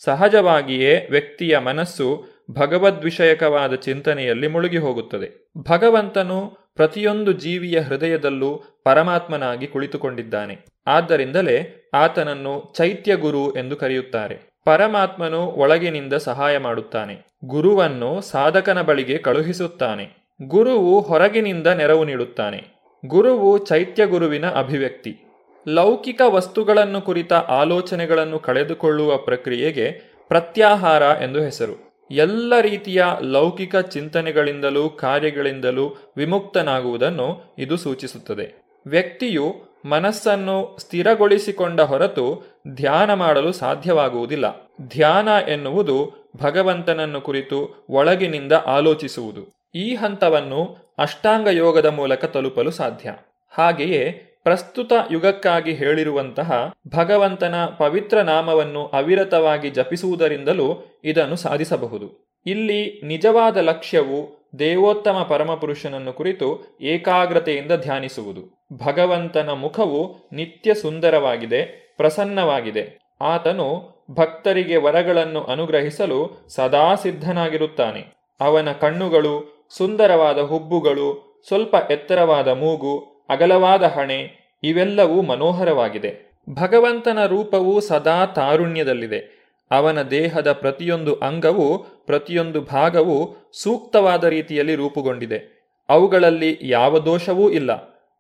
ಸಹಜವಾಗಿಯೇ ವ್ಯಕ್ತಿಯ ಮನಸ್ಸು ಭಗವದ್ವಿಷಯಕವಾದ ಚಿಂತನೆಯಲ್ಲಿ ಮುಳುಗಿ ಹೋಗುತ್ತದೆ. ಭಗವಂತನು ಪ್ರತಿಯೊಂದು ಜೀವಿಯ ಹೃದಯದಲ್ಲೂ ಪರಮಾತ್ಮನಾಗಿ ಕುಳಿತುಕೊಂಡಿದ್ದಾನೆ. ಆದ್ದರಿಂದಲೇ ಆತನನ್ನು ಚೈತ್ಯ ಗುರು ಎಂದು ಕರೆಯುತ್ತಾರೆ. ಪರಮಾತ್ಮನು ಒಳಗಿನಿಂದ ಸಹಾಯ ಮಾಡುತ್ತಾನೆ. ಗುರುವನ್ನು ಸಾಧಕನ ಬಳಿಗೆ ಕಳುಹಿಸುತ್ತಾನೆ. ಗುರುವು ಹೊರಗಿನಿಂದ ನೆರವು ನೀಡುತ್ತಾನೆ. ಗುರುವು ಚೈತ್ಯ ಗುರುವಿನ ಅಭಿವ್ಯಕ್ತಿ. ಲೌಕಿಕ ವಸ್ತುಗಳನ್ನು ಕುರಿತ ಆಲೋಚನೆಗಳನ್ನು ಕಳೆದುಕೊಳ್ಳುವ ಪ್ರಕ್ರಿಯೆಗೆ ಪ್ರತ್ಯಾಹಾರ ಎಂದು ಹೆಸರು. ಎಲ್ಲ ರೀತಿಯ ಲೌಕಿಕ ಚಿಂತನೆಗಳಿಂದಲೂ ಕಾರ್ಯಗಳಿಂದಲೂ ವಿಮುಕ್ತನಾಗುವುದನ್ನು ಇದು ಸೂಚಿಸುತ್ತದೆ. ವ್ಯಕ್ತಿಯು ಮನಸ್ಸನ್ನು ಸ್ಥಿರಗೊಳಿಸಿಕೊಂಡ ಹೊರತು ಧ್ಯಾನ ಮಾಡಲು ಸಾಧ್ಯವಾಗುವುದಿಲ್ಲ. ಧ್ಯಾನ ಎನ್ನುವುದು ಭಗವಂತನನ್ನು ಕುರಿತು ಒಳಗಿನಿಂದ ಆಲೋಚಿಸುವುದು. ಈ ಹಂತವನ್ನು ಅಷ್ಟಾಂಗ ಯೋಗದ ಮೂಲಕ ತಲುಪಲು ಸಾಧ್ಯ. ಹಾಗೆಯೇ ಪ್ರಸ್ತುತ ಯುಗಕ್ಕಾಗಿ ಹೇಳಿರುವಂತಹ ಭಗವಂತನ ಪವಿತ್ರ ನಾಮವನ್ನು ಅವಿರತವಾಗಿ ಜಪಿಸುವುದರಿಂದಲೂ ಇದನ್ನು ಸಾಧಿಸಬಹುದು. ಇಲ್ಲಿ ನಿಜವಾದ ಲಕ್ಷ್ಯವು ದೇವೋತ್ತಮ ಪರಮಪುರುಷನನ್ನು ಕುರಿತು ಏಕಾಗ್ರತೆಯಿಂದ ಧ್ಯಾನಿಸುವುದು. ಭಗವಂತನ ಮುಖವು ನಿತ್ಯ ಸುಂದರವಾಗಿದೆ, ಪ್ರಸನ್ನವಾಗಿದೆ. ಆತನು ಭಕ್ತರಿಗೆ ವರಗಳನ್ನು ಅನುಗ್ರಹಿಸಲು ಸದಾ ಸಿದ್ಧನಾಗಿರುತ್ತಾನೆ. ಅವನ ಕಣ್ಣುಗಳು ಸುಂದರವಾದ ಹುಬ್ಬುಗಳು, ಸ್ವಲ್ಪ ಎತ್ತರವಾದ ಮೂಗು, ಅಗಲವಾದ ಹಣೆ, ಇವೆಲ್ಲವೂ ಮನೋಹರವಾಗಿದೆ. ಭಗವಂತನ ರೂಪವು ಸದಾ ತಾರುಣ್ಯದಲ್ಲಿದೆ. ಅವನ ದೇಹದ ಪ್ರತಿಯೊಂದು ಅಂಗವು, ಪ್ರತಿಯೊಂದು ಭಾಗವು ಸೂಕ್ತವಾದ ರೀತಿಯಲ್ಲಿ ರೂಪುಗೊಂಡಿದೆ. ಅವುಗಳಲ್ಲಿ ಯಾವ ದೋಷವೂ ಇಲ್ಲ.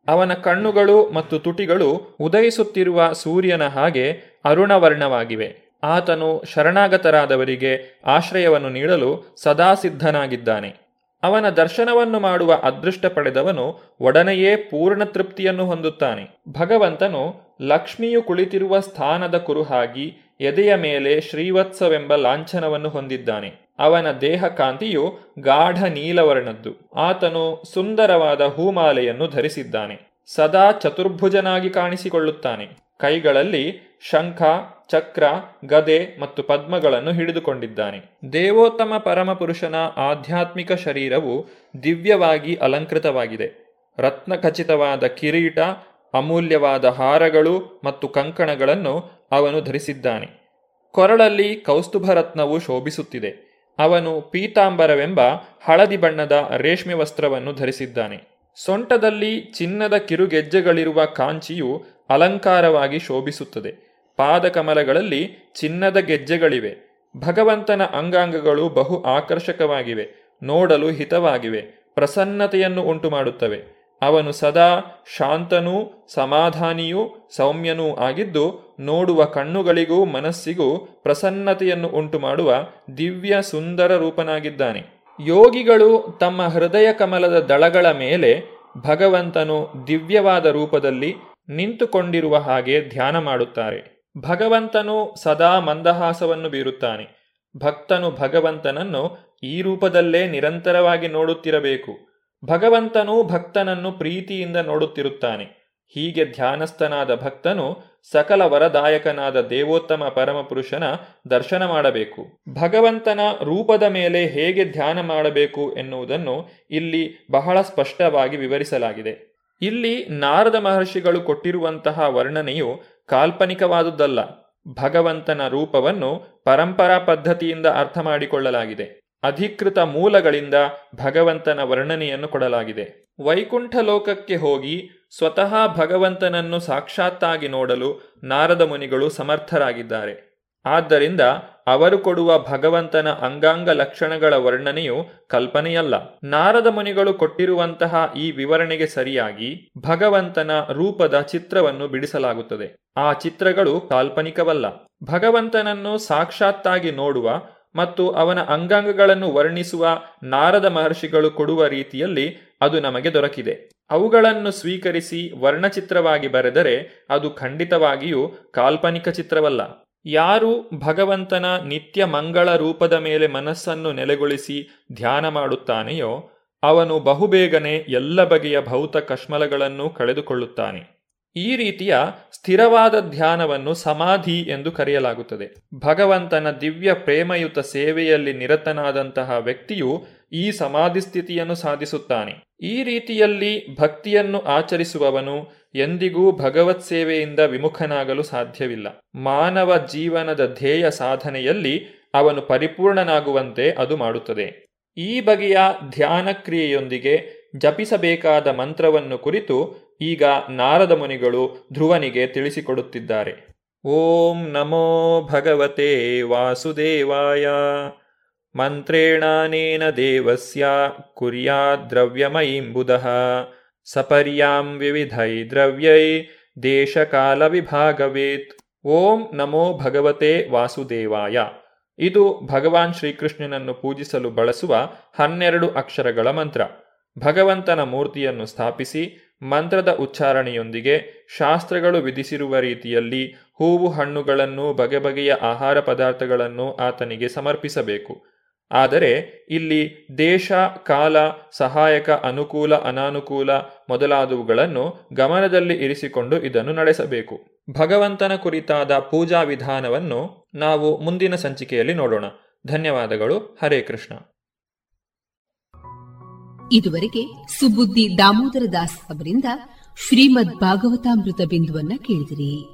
ಅವನ ಕಣ್ಣುಗಳು ಮತ್ತು ತುಟಿಗಳು ಉದಯಿಸುತ್ತಿರುವ ಸೂರ್ಯನ ಹಾಗೆ ಅರುಣವರ್ಣವಾಗಿವೆ. ಆತನು ಶರಣಾಗತರಾದವರಿಗೆ ಆಶ್ರಯವನ್ನು ನೀಡಲು ಸದಾ ಸಿದ್ಧನಾಗಿದ್ದಾನೆ. ಅವನ ದರ್ಶನವನ್ನು ಮಾಡುವ ಅದೃಷ್ಟ ಪಡೆದವನು ಒಡನೆಯೇ ಪೂರ್ಣ ತೃಪ್ತಿಯನ್ನು ಹೊಂದುತ್ತಾನೆ. ಭಗವಂತನು ಲಕ್ಷ್ಮಿಯು ಕುಳಿತಿರುವ ಸ್ಥಾನದ ಕುರುಹಾಗಿ ಎದೆಯ ಮೇಲೆ ಶ್ರೀವತ್ಸವೆಂಬ ಲಾಂಛನವನ್ನು ಹೊಂದಿದ್ದಾನೆ. ಅವನ ದೇಹ ಕಾಂತಿಯು ಗಾಢ ನೀಲವರ್ಣದ್ದು. ಆತನು ಸುಂದರವಾದ ಹೂಮಾಲೆಯನ್ನು ಧರಿಸಿದ್ದಾನೆ. ಸದಾ ಚತುರ್ಭುಜನಾಗಿ ಕಾಣಿಸಿಕೊಳ್ಳುತ್ತಾನೆ. ಕೈಗಳಲ್ಲಿ ಶಂಖ, ಚಕ್ರ, ಗದೆ ಮತ್ತು ಪದ್ಮಗಳನ್ನು ಹಿಡಿದುಕೊಂಡಿದ್ದಾನೆ. ದೇವೋತ್ತಮ ಪರಮಪುರುಷನ ಆಧ್ಯಾತ್ಮಿಕ ಶರೀರವು ದಿವ್ಯವಾಗಿ ಅಲಂಕೃತವಾಗಿದೆ. ರತ್ನಖಚಿತವಾದ ಕಿರೀಟ, ಅಮೂಲ್ಯವಾದ ಹಾರಗಳು ಮತ್ತು ಕಂಕಣಗಳನ್ನು ಅವನು ಧರಿಸಿದ್ದಾನೆ. ಕೊರಳಲ್ಲಿ ಕೌಸ್ತುಭರತ್ನವು ಶೋಭಿಸುತ್ತಿದೆ. ಅವನು ಪೀತಾಂಬರವೆಂಬ ಹಳದಿ ಬಣ್ಣದ ರೇಷ್ಮೆ ವಸ್ತ್ರವನ್ನು ಧರಿಸಿದ್ದಾನೆ. ಸೊಂಟದಲ್ಲಿ ಚಿನ್ನದ ಕಿರುಗೆಜ್ಜೆಗಳಿರುವ ಕಾಂಚಿಯು ಅಲಂಕಾರವಾಗಿ ಶೋಭಿಸುತ್ತದೆ. ಪಾದಕಮಲಗಳಲ್ಲಿ ಚಿನ್ನದ ಗೆಜ್ಜೆಗಳಿವೆ. ಭಗವಂತನ ಅಂಗಾಂಗಗಳು ಬಹು ಆಕರ್ಷಕವಾಗಿವೆ. ನೋಡಲು ಹಿತವಾಗಿವೆ. ಪ್ರಸನ್ನತೆಯನ್ನು ಉಂಟು ಮಾಡುತ್ತವೆ ಅವನು ಸದಾ ಶಾಂತನೂ, ಸಮಾಧಾನಿಯೂ, ಸೌಮ್ಯನೂ ಆಗಿದ್ದು, ನೋಡುವ ಕಣ್ಣುಗಳಿಗೂ ಮನಸ್ಸಿಗೂ ಪ್ರಸನ್ನತೆಯನ್ನು ಉಂಟು ಮಾಡುವ ದಿವ್ಯ ಸುಂದರ ರೂಪನಾಗಿದ್ದಾನೆ. ಯೋಗಿಗಳು ತಮ್ಮ ಹೃದಯ ಕಮಲದ ದಳಗಳ ಮೇಲೆ ಭಗವಂತನು ದಿವ್ಯವಾದ ರೂಪದಲ್ಲಿ ನಿಂತುಕೊಂಡಿರುವ ಹಾಗೆ ಧ್ಯಾನ ಮಾಡುತ್ತಾರೆ. ಭಗವಂತನು ಸದಾ ಮಂದಹಾಸವನ್ನು ಬೀರುತ್ತಾನೆ. ಭಕ್ತನು ಭಗವಂತನನ್ನು ಈ ರೂಪದಲ್ಲೇ ನಿರಂತರವಾಗಿ ನೋಡುತ್ತಿರಬೇಕು. ಭಗವಂತನೂ ಭಕ್ತನನ್ನು ಪ್ರೀತಿಯಿಂದ ನೋಡುತ್ತಿರುತ್ತಾನೆ. ಹೀಗೆ ಧ್ಯಾನಸ್ಥನಾದ ಭಕ್ತನು ಸಕಲ ವರದಾಯಕನಾದ ದೇವೋತ್ತಮ ಪರಮಪುರುಷನ ದರ್ಶನ ಮಾಡಬೇಕು. ಭಗವಂತನ ರೂಪದ ಮೇಲೆ ಹೇಗೆ ಧ್ಯಾನ ಮಾಡಬೇಕು ಎನ್ನುವುದನ್ನು ಇಲ್ಲಿ ಬಹಳ ಸ್ಪಷ್ಟವಾಗಿ ವಿವರಿಸಲಾಗಿದೆ. ಇಲ್ಲಿ ನಾರದ ಮಹರ್ಷಿಗಳು ಕೊಟ್ಟಿರುವಂತಹ ವರ್ಣನೆಯು ಕಾಲ್ಪನಿಕವಾದುದಲ್ಲ ಭಗವಂತನ ರೂಪವನ್ನು ಪರಂಪರಾ ಪದ್ಧತಿಯಿಂದ ಅರ್ಥ ಮಾಡಿಕೊಳ್ಳಲಾಗಿದೆ. ಅಧಿಕೃತ ಮೂಲಗಳಿಂದ ಭಗವಂತನ ವರ್ಣನೆಯನ್ನು ಕೊಡಲಾಗಿದೆ. ವೈಕುಂಠ ಲೋಕಕ್ಕೆ ಹೋಗಿ ಸ್ವತಃ ಭಗವಂತನನ್ನು ಸಾಕ್ಷಾತ್ತಾಗಿ ನೋಡಲು ನಾರದ ಮುನಿಗಳು ಸಮರ್ಥರಾಗಿದ್ದಾರೆ. ಆದ್ದರಿಂದ ಅವರು ಕೊಡುವ ಭಗವಂತನ ಅಂಗಾಂಗ ಲಕ್ಷಣಗಳ ವರ್ಣನೆಯು ಕಲ್ಪನೆಯಲ್ಲ. ನಾರದ ಮುನಿಗಳು ಕೊಟ್ಟಿರುವಂತಹ ಈ ವಿವರಣೆಗೆ ಸರಿಯಾಗಿ ಭಗವಂತನ ರೂಪದ ಚಿತ್ರವನ್ನು ಬಿಡಿಸಲಾಗುತ್ತದೆ. ಆ ಚಿತ್ರಗಳು ಕಾಲ್ಪನಿಕವಲ್ಲ. ಭಗವಂತನನ್ನು ಸಾಕ್ಷಾತ್ತಾಗಿ ನೋಡುವ ಮತ್ತು ಅವನ ಅಂಗಾಂಗಗಳನ್ನು ವರ್ಣಿಸುವ ನಾರದ ಮಹರ್ಷಿಗಳು ಕೊಡುವ ರೀತಿಯಲ್ಲಿ ಅದು ನಮಗೆ ದೊರಕಿದೆ. ಅವುಗಳನ್ನು ಸ್ವೀಕರಿಸಿ ವರ್ಣಚಿತ್ರವಾಗಿ ಬರೆದರೆ ಅದು ಖಂಡಿತವಾಗಿಯೂ ಕಾಲ್ಪನಿಕ ಚಿತ್ರವಲ್ಲ. ಯಾರು ಭಗವಂತನ ನಿತ್ಯ ಮಂಗಳ ರೂಪದ ಮೇಲೆ ಮನಸ್ಸನ್ನು ನೆಲೆಗೊಳಿಸಿ ಧ್ಯಾನ ಮಾಡುತ್ತಾನೆಯೋ ಅವನು ಬಹುಬೇಗನೆ ಎಲ್ಲ ಬಗೆಯ ಭೌತ ಕಶ್ಮಲಗಳನ್ನು ಕಳೆದುಕೊಳ್ಳುತ್ತಾನೆ. ಈ ರೀತಿಯ ಸ್ಥಿರವಾದ ಧ್ಯಾನವನ್ನು ಸಮಾಧಿ ಎಂದು ಕರೆಯಲಾಗುತ್ತದೆ. ಭಗವಂತನ ದಿವ್ಯ ಪ್ರೇಮಯುತ ಸೇವೆಯಲ್ಲಿ ನಿರತನಾದಂತಹ ವ್ಯಕ್ತಿಯು ಈ ಸಮಾಧಿ ಸ್ಥಿತಿಯನ್ನು ಸಾಧಿಸುತ್ತಾನೆ. ಈ ರೀತಿಯಲ್ಲಿ ಭಕ್ತಿಯನ್ನು ಆಚರಿಸುವವನು ಎಂದಿಗೂ ಭಗವತ್ ಸೇವೆಯಿಂದ ವಿಮುಖನಾಗಲು ಸಾಧ್ಯವಿಲ್ಲ. ಮಾನವ ಜೀವನದ ಧ್ಯೇಯ ಸಾಧನೆಯಲ್ಲಿ ಅವನು ಪರಿಪೂರ್ಣನಾಗುವಂತೆ ಅದು ಮಾಡುತ್ತದೆ. ಈ ಬಗೆಯ ಧ್ಯಾನ ಕ್ರಿಯೆಯೊಂದಿಗೆ ಜಪಿಸಬೇಕಾದ ಮಂತ್ರವನ್ನು ಕುರಿತು ಈಗ ನಾರದ ಮುನಿಗಳು ಧ್ರುವನಿಗೆ ತಿಳಿಸಿಕೊಡುತ್ತಿದ್ದಾರೆ. ಓಂ ನಮೋ ಭಗವತೆ ವಾಸುದೇವಾಯ. ಮಂತ್ರೇಣಾನೇನ ದೇವಸ್ಯ ಕುರ್ಯಾದ್ರವ್ಯಮಯೀಂ ಬುಧಃ ಸಪರ್ಯಾಂ ವಿವಿಧೈ ದ್ರವ್ಯೈ ದೇಶಕಾಲವಿಭಾಗವೇತ್ ಓಂ ನಮೋ ಭಗವತೆ ವಾಸುದೇವಾಯ ಇದು ಭಗವಾನ್ ಶ್ರೀಕೃಷ್ಣನನ್ನು ಪೂಜಿಸಲು ಬಳಸುವ ಹನ್ನೆರಡು ಅಕ್ಷರಗಳ ಮಂತ್ರ। ಭಗವಂತನ ಮೂರ್ತಿಯನ್ನು ಸ್ಥಾಪಿಸಿ ಮಂತ್ರದ ಉಚ್ಚಾರಣೆಯೊಂದಿಗೆ ಶಾಸ್ತ್ರಗಳು ವಿಧಿಸಿರುವ ರೀತಿಯಲ್ಲಿ ಹೂವು ಹಣ್ಣುಗಳನ್ನು ಬಗೆ ಬಗೆಯ ಆಹಾರ ಪದಾರ್ಥಗಳನ್ನು ಆತನಿಗೆ ಸಮರ್ಪಿಸಬೇಕು। ಆದರೆ ಇಲ್ಲಿ ದೇಶ, ಕಾಲ, ಸಹಾಯಕ, ಅನುಕೂಲ, ಅನಾನುಕೂಲ ಮೊದಲಾದವುಗಳನ್ನು ಗಮನದಲ್ಲಿ ಇರಿಸಿಕೊಂಡು ಇದನ್ನು ನಡೆಸಬೇಕು. ಭಗವಂತನ ಕುರಿತಾದ ಪೂಜಾ ವಿಧಾನವನ್ನು ನಾವು ಮುಂದಿನ ಸಂಚಿಕೆಯಲ್ಲಿ ನೋಡೋಣ. ಧನ್ಯವಾದಗಳು. ಹರೇ ಕೃಷ್ಣ. ಇದುವರೆಗೆ ಸುಬುದ್ದಿ ದಾಮೋದರ ದಾಸ್ ಅವರಿಂದ ಶ್ರೀಮದ್ ಭಾಗವತಾಮೃತ ಬಿಂದುವನ್ನ ಕೇಳಿದಿರಿ.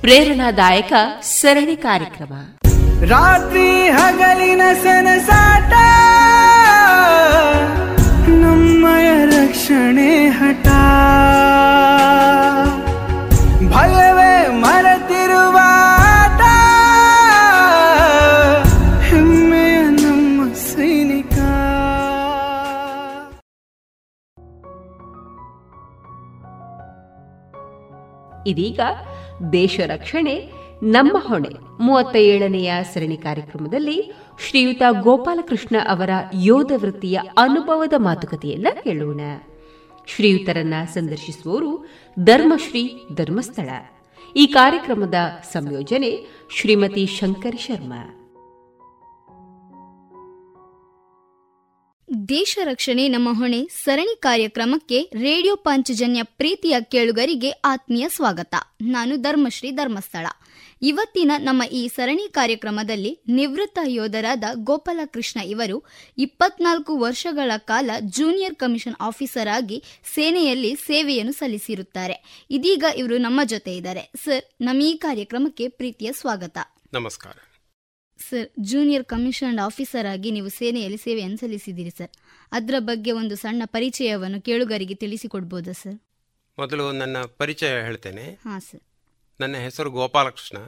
ಪ್ರೇರಣಾದಾಯಕ ಸರಣಿ ಕಾರ್ಯಕ್ರಮ. ರಾತ್ರಿ ಹಗಲಿನ ಸನಸಾಟ ನಮ್ಮಯ ರಕ್ಷಣೆ ಹಠ. ಭಯವೇ ಮರೆತಿರುವ ಹೆಮ್ಮೆಯ ನಮ್ಮ ಸೈನಿಕ. ಇದೀಗ ದೇಶ ರಕ್ಷಣೆ, ನಮ್ಮ ಹೊಣೆ. ಮೂವತ್ತ ಏಳನೆಯ ಸರಣಿ ಕಾರ್ಯಕ್ರಮದಲ್ಲಿ ಶ್ರೀಯುತ ಗೋಪಾಲಕೃಷ್ಣ ಅವರ ಯೋಧ ವೃತ್ತಿಯ ಅನುಭವದ ಮಾತುಕತೆಯನ್ನ ಕೇಳೋಣ. ಶ್ರೀಯುತರನ್ನ ಸಂದರ್ಶಿಸುವವರು ಧರ್ಮಶ್ರೀ ಧರ್ಮಸ್ಥಳ. ಈ ಕಾರ್ಯಕ್ರಮದ ಸಂಯೋಜನೆ ಶ್ರೀಮತಿ ಶಂಕರ್ ಶರ್ಮಾ. ದೇಶ ರಕ್ಷಣೆ ನಮ್ಮ ಹೊಣೆ ಸರಣಿ ಕಾರ್ಯಕ್ರಮಕ್ಕೆ ರೇಡಿಯೋ ಪಾಂಚಜನ್ಯ ಪ್ರೀತಿಯ ಕೇಳುಗರಿಗೆ ಆತ್ಮೀಯ ಸ್ವಾಗತ. ನಾನು ಧರ್ಮಶ್ರೀ ಧರ್ಮಸ್ಥಳ. ಇವತ್ತಿನ ನಮ್ಮ ಈ ಸರಣಿ ಕಾರ್ಯಕ್ರಮದಲ್ಲಿ ನಿವೃತ್ತ ಯೋಧರಾದ ಗೋಪಾಲಕೃಷ್ಣ ಇವರು ಇಪ್ಪತ್ನಾಲ್ಕು ವರ್ಷಗಳ ಕಾಲ ಜೂನಿಯರ್ ಕಮಿಷನ್ ಆಫೀಸರ್ ಆಗಿ ಸೇನೆಯಲ್ಲಿ ಸೇವೆಯನ್ನು ಸಲ್ಲಿಸಿರುತ್ತಾರೆ. ಇದೀಗ ಇವರು ನಮ್ಮ ಜೊತೆ ಇದ್ದಾರೆ. ಸರ್, ನಮ್ಮ ಈ ಕಾರ್ಯಕ್ರಮಕ್ಕೆ ಪ್ರೀತಿಯ ಸ್ವಾಗತ. ನಮಸ್ಕಾರ. ಸರ್ ಜೂನಿಯರ್ ಕಮಿಷನ್ ಆಫೀಸರ್ ಆಗಿ ನೀವು ಸೇನೆಯಲ್ಲಿ ಸೇವೆಯನ್ನು ಸಲ್ಲಿಸಿದ್ದೀರಿ ಸರ್ ಅದರ ಬಗ್ಗೆ ಒಂದು ಸಣ್ಣ ಪರಿಚಯವನ್ನು ಕೇಳುಗರಿಗೆ ತಿಳಿಸಿಕೊಡ್ಬೋದಾ ಸರ್ ಮೊದಲು ನನ್ನ ಪರಿಚಯ ಹೇಳ್ತೇನೆ. ಹಾಂ ಸರ್ ನನ್ನ ಹೆಸರು ಗೋಪಾಲಕೃಷ್ಣ.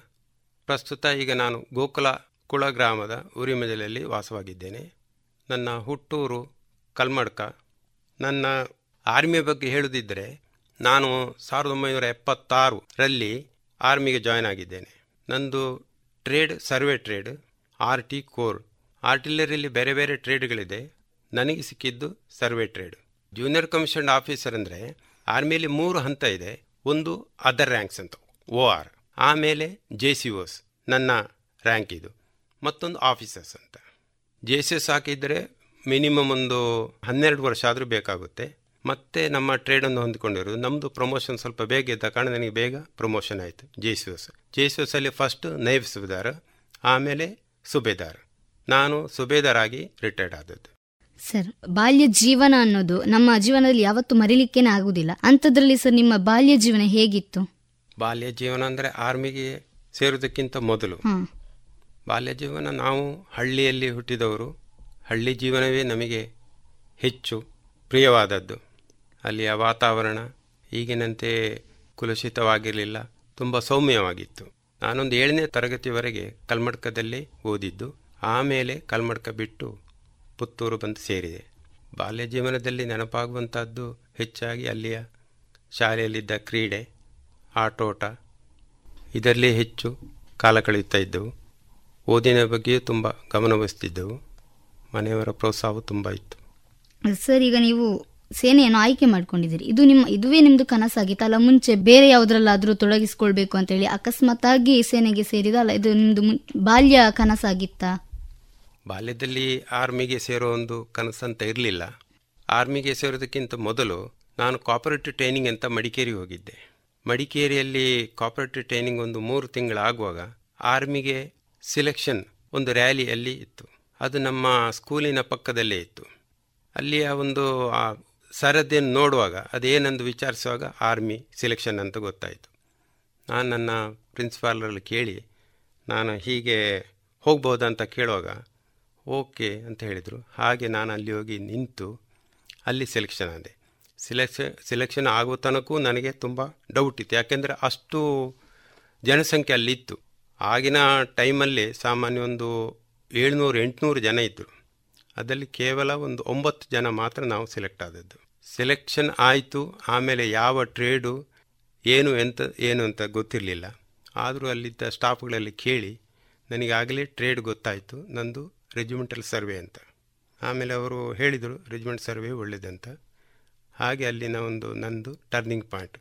ಪ್ರಸ್ತುತ ಈಗ ನಾನು ಗೋಕುಲ ಕುಳ ಗ್ರಾಮದ ಉರಿಮಜಲೆಯಲ್ಲಿ ವಾಸವಾಗಿದ್ದೇನೆ. ನನ್ನ ಹುಟ್ಟೂರು ಕಲ್ಮಡ್ಕ. ನನ್ನ ಆರ್ಮಿಯ ಬಗ್ಗೆ ಹೇಳುದಿದ್ದರೆ ನಾನು ಸಾವಿರದ ಒಂಬೈನೂರ ಎಪ್ಪತ್ತಾರರಲ್ಲಿ ಆರ್ಮಿಗೆ ಜಾಯ್ನ್ ಆಗಿದ್ದೇನೆ. ನಂದು trade, survey trade, R T, corps, ಆರ್ಟಿಲರಿಯಲ್ಲಿ ಬೇರೆ ಬೇರೆ ಟ್ರೇಡ್ಗಳಿದೆ. ನನಗೆ ಸಿಕ್ಕಿದ್ದು survey trade. Junior commission officer ಅಂದರೆ ಆರ್ಮಿಯಲ್ಲಿ ಮೂರು ಹಂತ ಇದೆ. ಒಂದು, ಅದರ್ ರ್ಯಾಂಕ್ಸ್ ಅಂತ. O R. ಆಮೇಲೆ ಜೆ ಸಿ ಓಸ್, ನನ್ನ ರ್ಯಾಂಕ್ ಇದು. ಮತ್ತೊಂದು ಆಫೀಸರ್ಸ್ ಅಂತ. ಜೆ ಸಿ ಎಸ್ ಹಾಕಿದರೆ ಮಿನಿಮಮ್ ಒಂದು ಹನ್ನೆರಡು ವರ್ಷ ಆದರೂ ಬೇಕಾಗುತ್ತೆ. ಮತ್ತೆ ನಮ್ಮ ಟ್ರೇಡನ್ನು ಹೊಂದಿಕೊಂಡಿರೋದು. ನಮ್ಮದು ಪ್ರಮೋಷನ್ ಸ್ವಲ್ಪ ಬೇಗ ಇದ್ದ ಕಾರಣ ನನಗೆ ಬೇಗ ಪ್ರಮೋಷನ್ ಆಯಿತು. J C S J C S ಅಲ್ಲಿ ಫಸ್ಟ್ ನೈಬ್ ಸುಬೇದಾರ್ ಆಮೇಲೆ ಸುಬೇದಾರ್. ನಾನು ಸುಬೇದಾರಾಗಿ ರಿಟೈರ್ಡ್ ಆದದ್ದು. ಸರ್ ಬಾಲ್ಯ ಜೀವನ ಅನ್ನೋದು ನಮ್ಮ ಜೀವನದಲ್ಲಿ ಯಾವತ್ತೂ ಮರಿಲಿಕ್ಕೇನೆ ಆಗುದಿಲ್ಲ. ಅಂಥದ್ರಲ್ಲಿ ಸರ್ ನಿಮ್ಮ ಬಾಲ್ಯ ಜೀವನ ಹೇಗಿತ್ತು? ಬಾಲ್ಯ ಜೀವನ ಅಂದರೆ ಆರ್ಮಿಗೆ ಸೇರೋದಕ್ಕಿಂತ ಮೊದಲು. ಬಾಲ್ಯ ಜೀವನ ನಾವು ಹಳ್ಳಿಯಲ್ಲಿ ಹುಟ್ಟಿದವರು. ಹಳ್ಳಿ ಜೀವನವೇ ನಮಗೆ ಹೆಚ್ಚು ಪ್ರಿಯವಾದದ್ದು. ಅಲ್ಲಿಯ ವಾತಾವರಣ ಈಗಿನಂತೆ ಕುಲುಷಿತವಾಗಿರಲಿಲ್ಲ. ತುಂಬ ಸೌಮ್ಯವಾಗಿತ್ತು. ನಾನೊಂದು ಏಳನೇ ತರಗತಿವರೆಗೆ ಕಲ್ಮಡ್ಕದಲ್ಲಿ ಓದಿದ್ದು, ಆಮೇಲೆ ಕಲ್ಮಡ್ಕ ಬಿಟ್ಟು ಪುತ್ತೂರು ಬಂದು ಸೇರಿದೆ. ಬಾಲ್ಯ ಜೀವನದಲ್ಲಿ ನೆನಪಾಗುವಂಥದ್ದು ಹೆಚ್ಚಾಗಿ ಅಲ್ಲಿಯ ಶಾಲೆಯಲ್ಲಿದ್ದ ಕ್ರೀಡೆ, ಆಟೋಟ, ಇದರಲ್ಲಿ ಹೆಚ್ಚು ಕಾಲ ಕಳೆಯುತ್ತಾ ಇದ್ದೆವು. ಓದಿನ ಬಗ್ಗೆಯೂ ತುಂಬ ಗಮನವಹಿಸ್ತಿದ್ದೆವು ಮನೆಯವರ ಪ್ರೋತ್ಸಾಹವು ತುಂಬ ಇತ್ತು. ಸರ್, ಈಗ ನೀವು ಸೇನೆಯನ್ನು ಆಯ್ಕೆ ಮಾಡ್ಕೊಂಡಿದ್ದೀರಿ. ಇದು ನಿಮ್ಮ, ಇದುವೇ ನಿಮ್ದು ಕನಸಾಗಿತ್ತಲ್ಲ ಮುಂಚೆ ಬೇರೆ ಯಾವ್ದ್ರಲ್ಲಾದ್ರೂ ತೊಡಗಿಸ್ಕೊಳ್ಬೇಕು ಅಂತ ಹೇಳಿ ಅಕಸ್ಮಾತ್ ಆಗಿ ಸೇನೆಗೆ ಸೇರಿದಲ್ಲ ಇದು ನಿಮ್ದು ಬಾಲ್ಯ ಕನಸಾಗಿತ್ತಾ? ಬಾಲ್ಯದಲ್ಲಿ ಆರ್ಮಿಗೆ ಸೇರೋ ಒಂದು ಕನಸಂತ ಇರಲಿಲ್ಲ. ಆರ್ಮಿಗೆ ಸೇರೋದಕ್ಕಿಂತ ಮೊದಲು ನಾನು ಕಾಪರೇಟಿವ್ ಟ್ರೈನಿಂಗ್ ಅಂತ ಮಡಿಕೇರಿಗೆ ಹೋಗಿದ್ದೆ. ಮಡಿಕೇರಿಯಲ್ಲಿ ಕಾಪರೇಟಿವ್ ಟ್ರೈನಿಂಗ್ ಒಂದು ಮೂರು ತಿಂಗಳಾಗುವಾಗ ಆರ್ಮಿಗೆ ಸಿಲೆಕ್ಷನ್ ಒಂದು ರ್ಯಾಲಿಯಲ್ಲಿ ಇತ್ತು. ಅದು ನಮ್ಮ ಸ್ಕೂಲಿನ ಪಕ್ಕದಲ್ಲೇ ಇತ್ತು. ಅಲ್ಲಿಯ ಒಂದು ಸರದಿಯನ್ನು ನೋಡುವಾಗ, ಅದೇನೆಂದು ವಿಚಾರಿಸುವಾಗ ಆರ್ಮಿ ಸಿಲೆಕ್ಷನ್ ಅಂತ ಗೊತ್ತಾಯಿತು. ನಾನು ನನ್ನ ಪ್ರಿನ್ಸಿಪಾಲರಲ್ಲಿ ಕೇಳಿ, ನಾನು ಹೀಗೆ ಹೋಗ್ಬೋದಂತ ಕೇಳುವಾಗ, ಓಕೆ ಅಂತ ಹೇಳಿದರು. ಹಾಗೆ ನಾನು ಅಲ್ಲಿ ಹೋಗಿ ನಿಂತು ಅಲ್ಲಿ ಸೆಲೆಕ್ಷನ್ ಆದೆ. ಸಿಲೆಕ್ಷನ್ ಸಿಲೆಕ್ಷನ್ ಆಗೋ ತನಕೂ ನನಗೆ ತುಂಬ ಡೌಟ್ ಇತ್ತು. ಯಾಕೆಂದರೆ ಅಷ್ಟು ಜನಸಂಖ್ಯೆ ಅಲ್ಲಿತ್ತು ಆಗಿನ ಟೈಮಲ್ಲಿ ಸಾಮಾನ್ಯ ಒಂದು ಏಳ್ನೂರು, ಎಂಟುನೂರು ಜನ ಇದ್ದರು ಅದರಲ್ಲಿ ಕೇವಲ ಒಂದು ಒಂಬತ್ತು ಜನ ಮಾತ್ರ ನಾವು ಸೆಲೆಕ್ಟ್ ಆದದ್ದು. ಸೆಲೆಕ್ಷನ್ ಆಯಿತು, ಆಮೇಲೆ ಯಾವ ಟ್ರೇಡು ಏನು ಎಂತ, ಏನು ಅಂತ ಗೊತ್ತಿರಲಿಲ್ಲ. ಆದರೂ ಅಲ್ಲಿದ್ದ ಸ್ಟಾಫ್ಗಳಲ್ಲಿ ಕೇಳಿ, ನನಗಾಗಲೇ ಟ್ರೇಡ್ ಗೊತ್ತಾಯಿತು, ನಂದು ರೆಜಿಮೆಂಟಲ್ ಸರ್ವೆ ಅಂತ. ಆಮೇಲೆ ಅವರು ಹೇಳಿದರು ರೆಜಿಮೆಂಟ್ ಸರ್ವೆ ಒಳ್ಳೆಯದಂತ ಹಾಗೆ ಅಲ್ಲಿನ ಒಂದು ನಂದು ಟರ್ನಿಂಗ್ ಪಾಯಿಂಟ್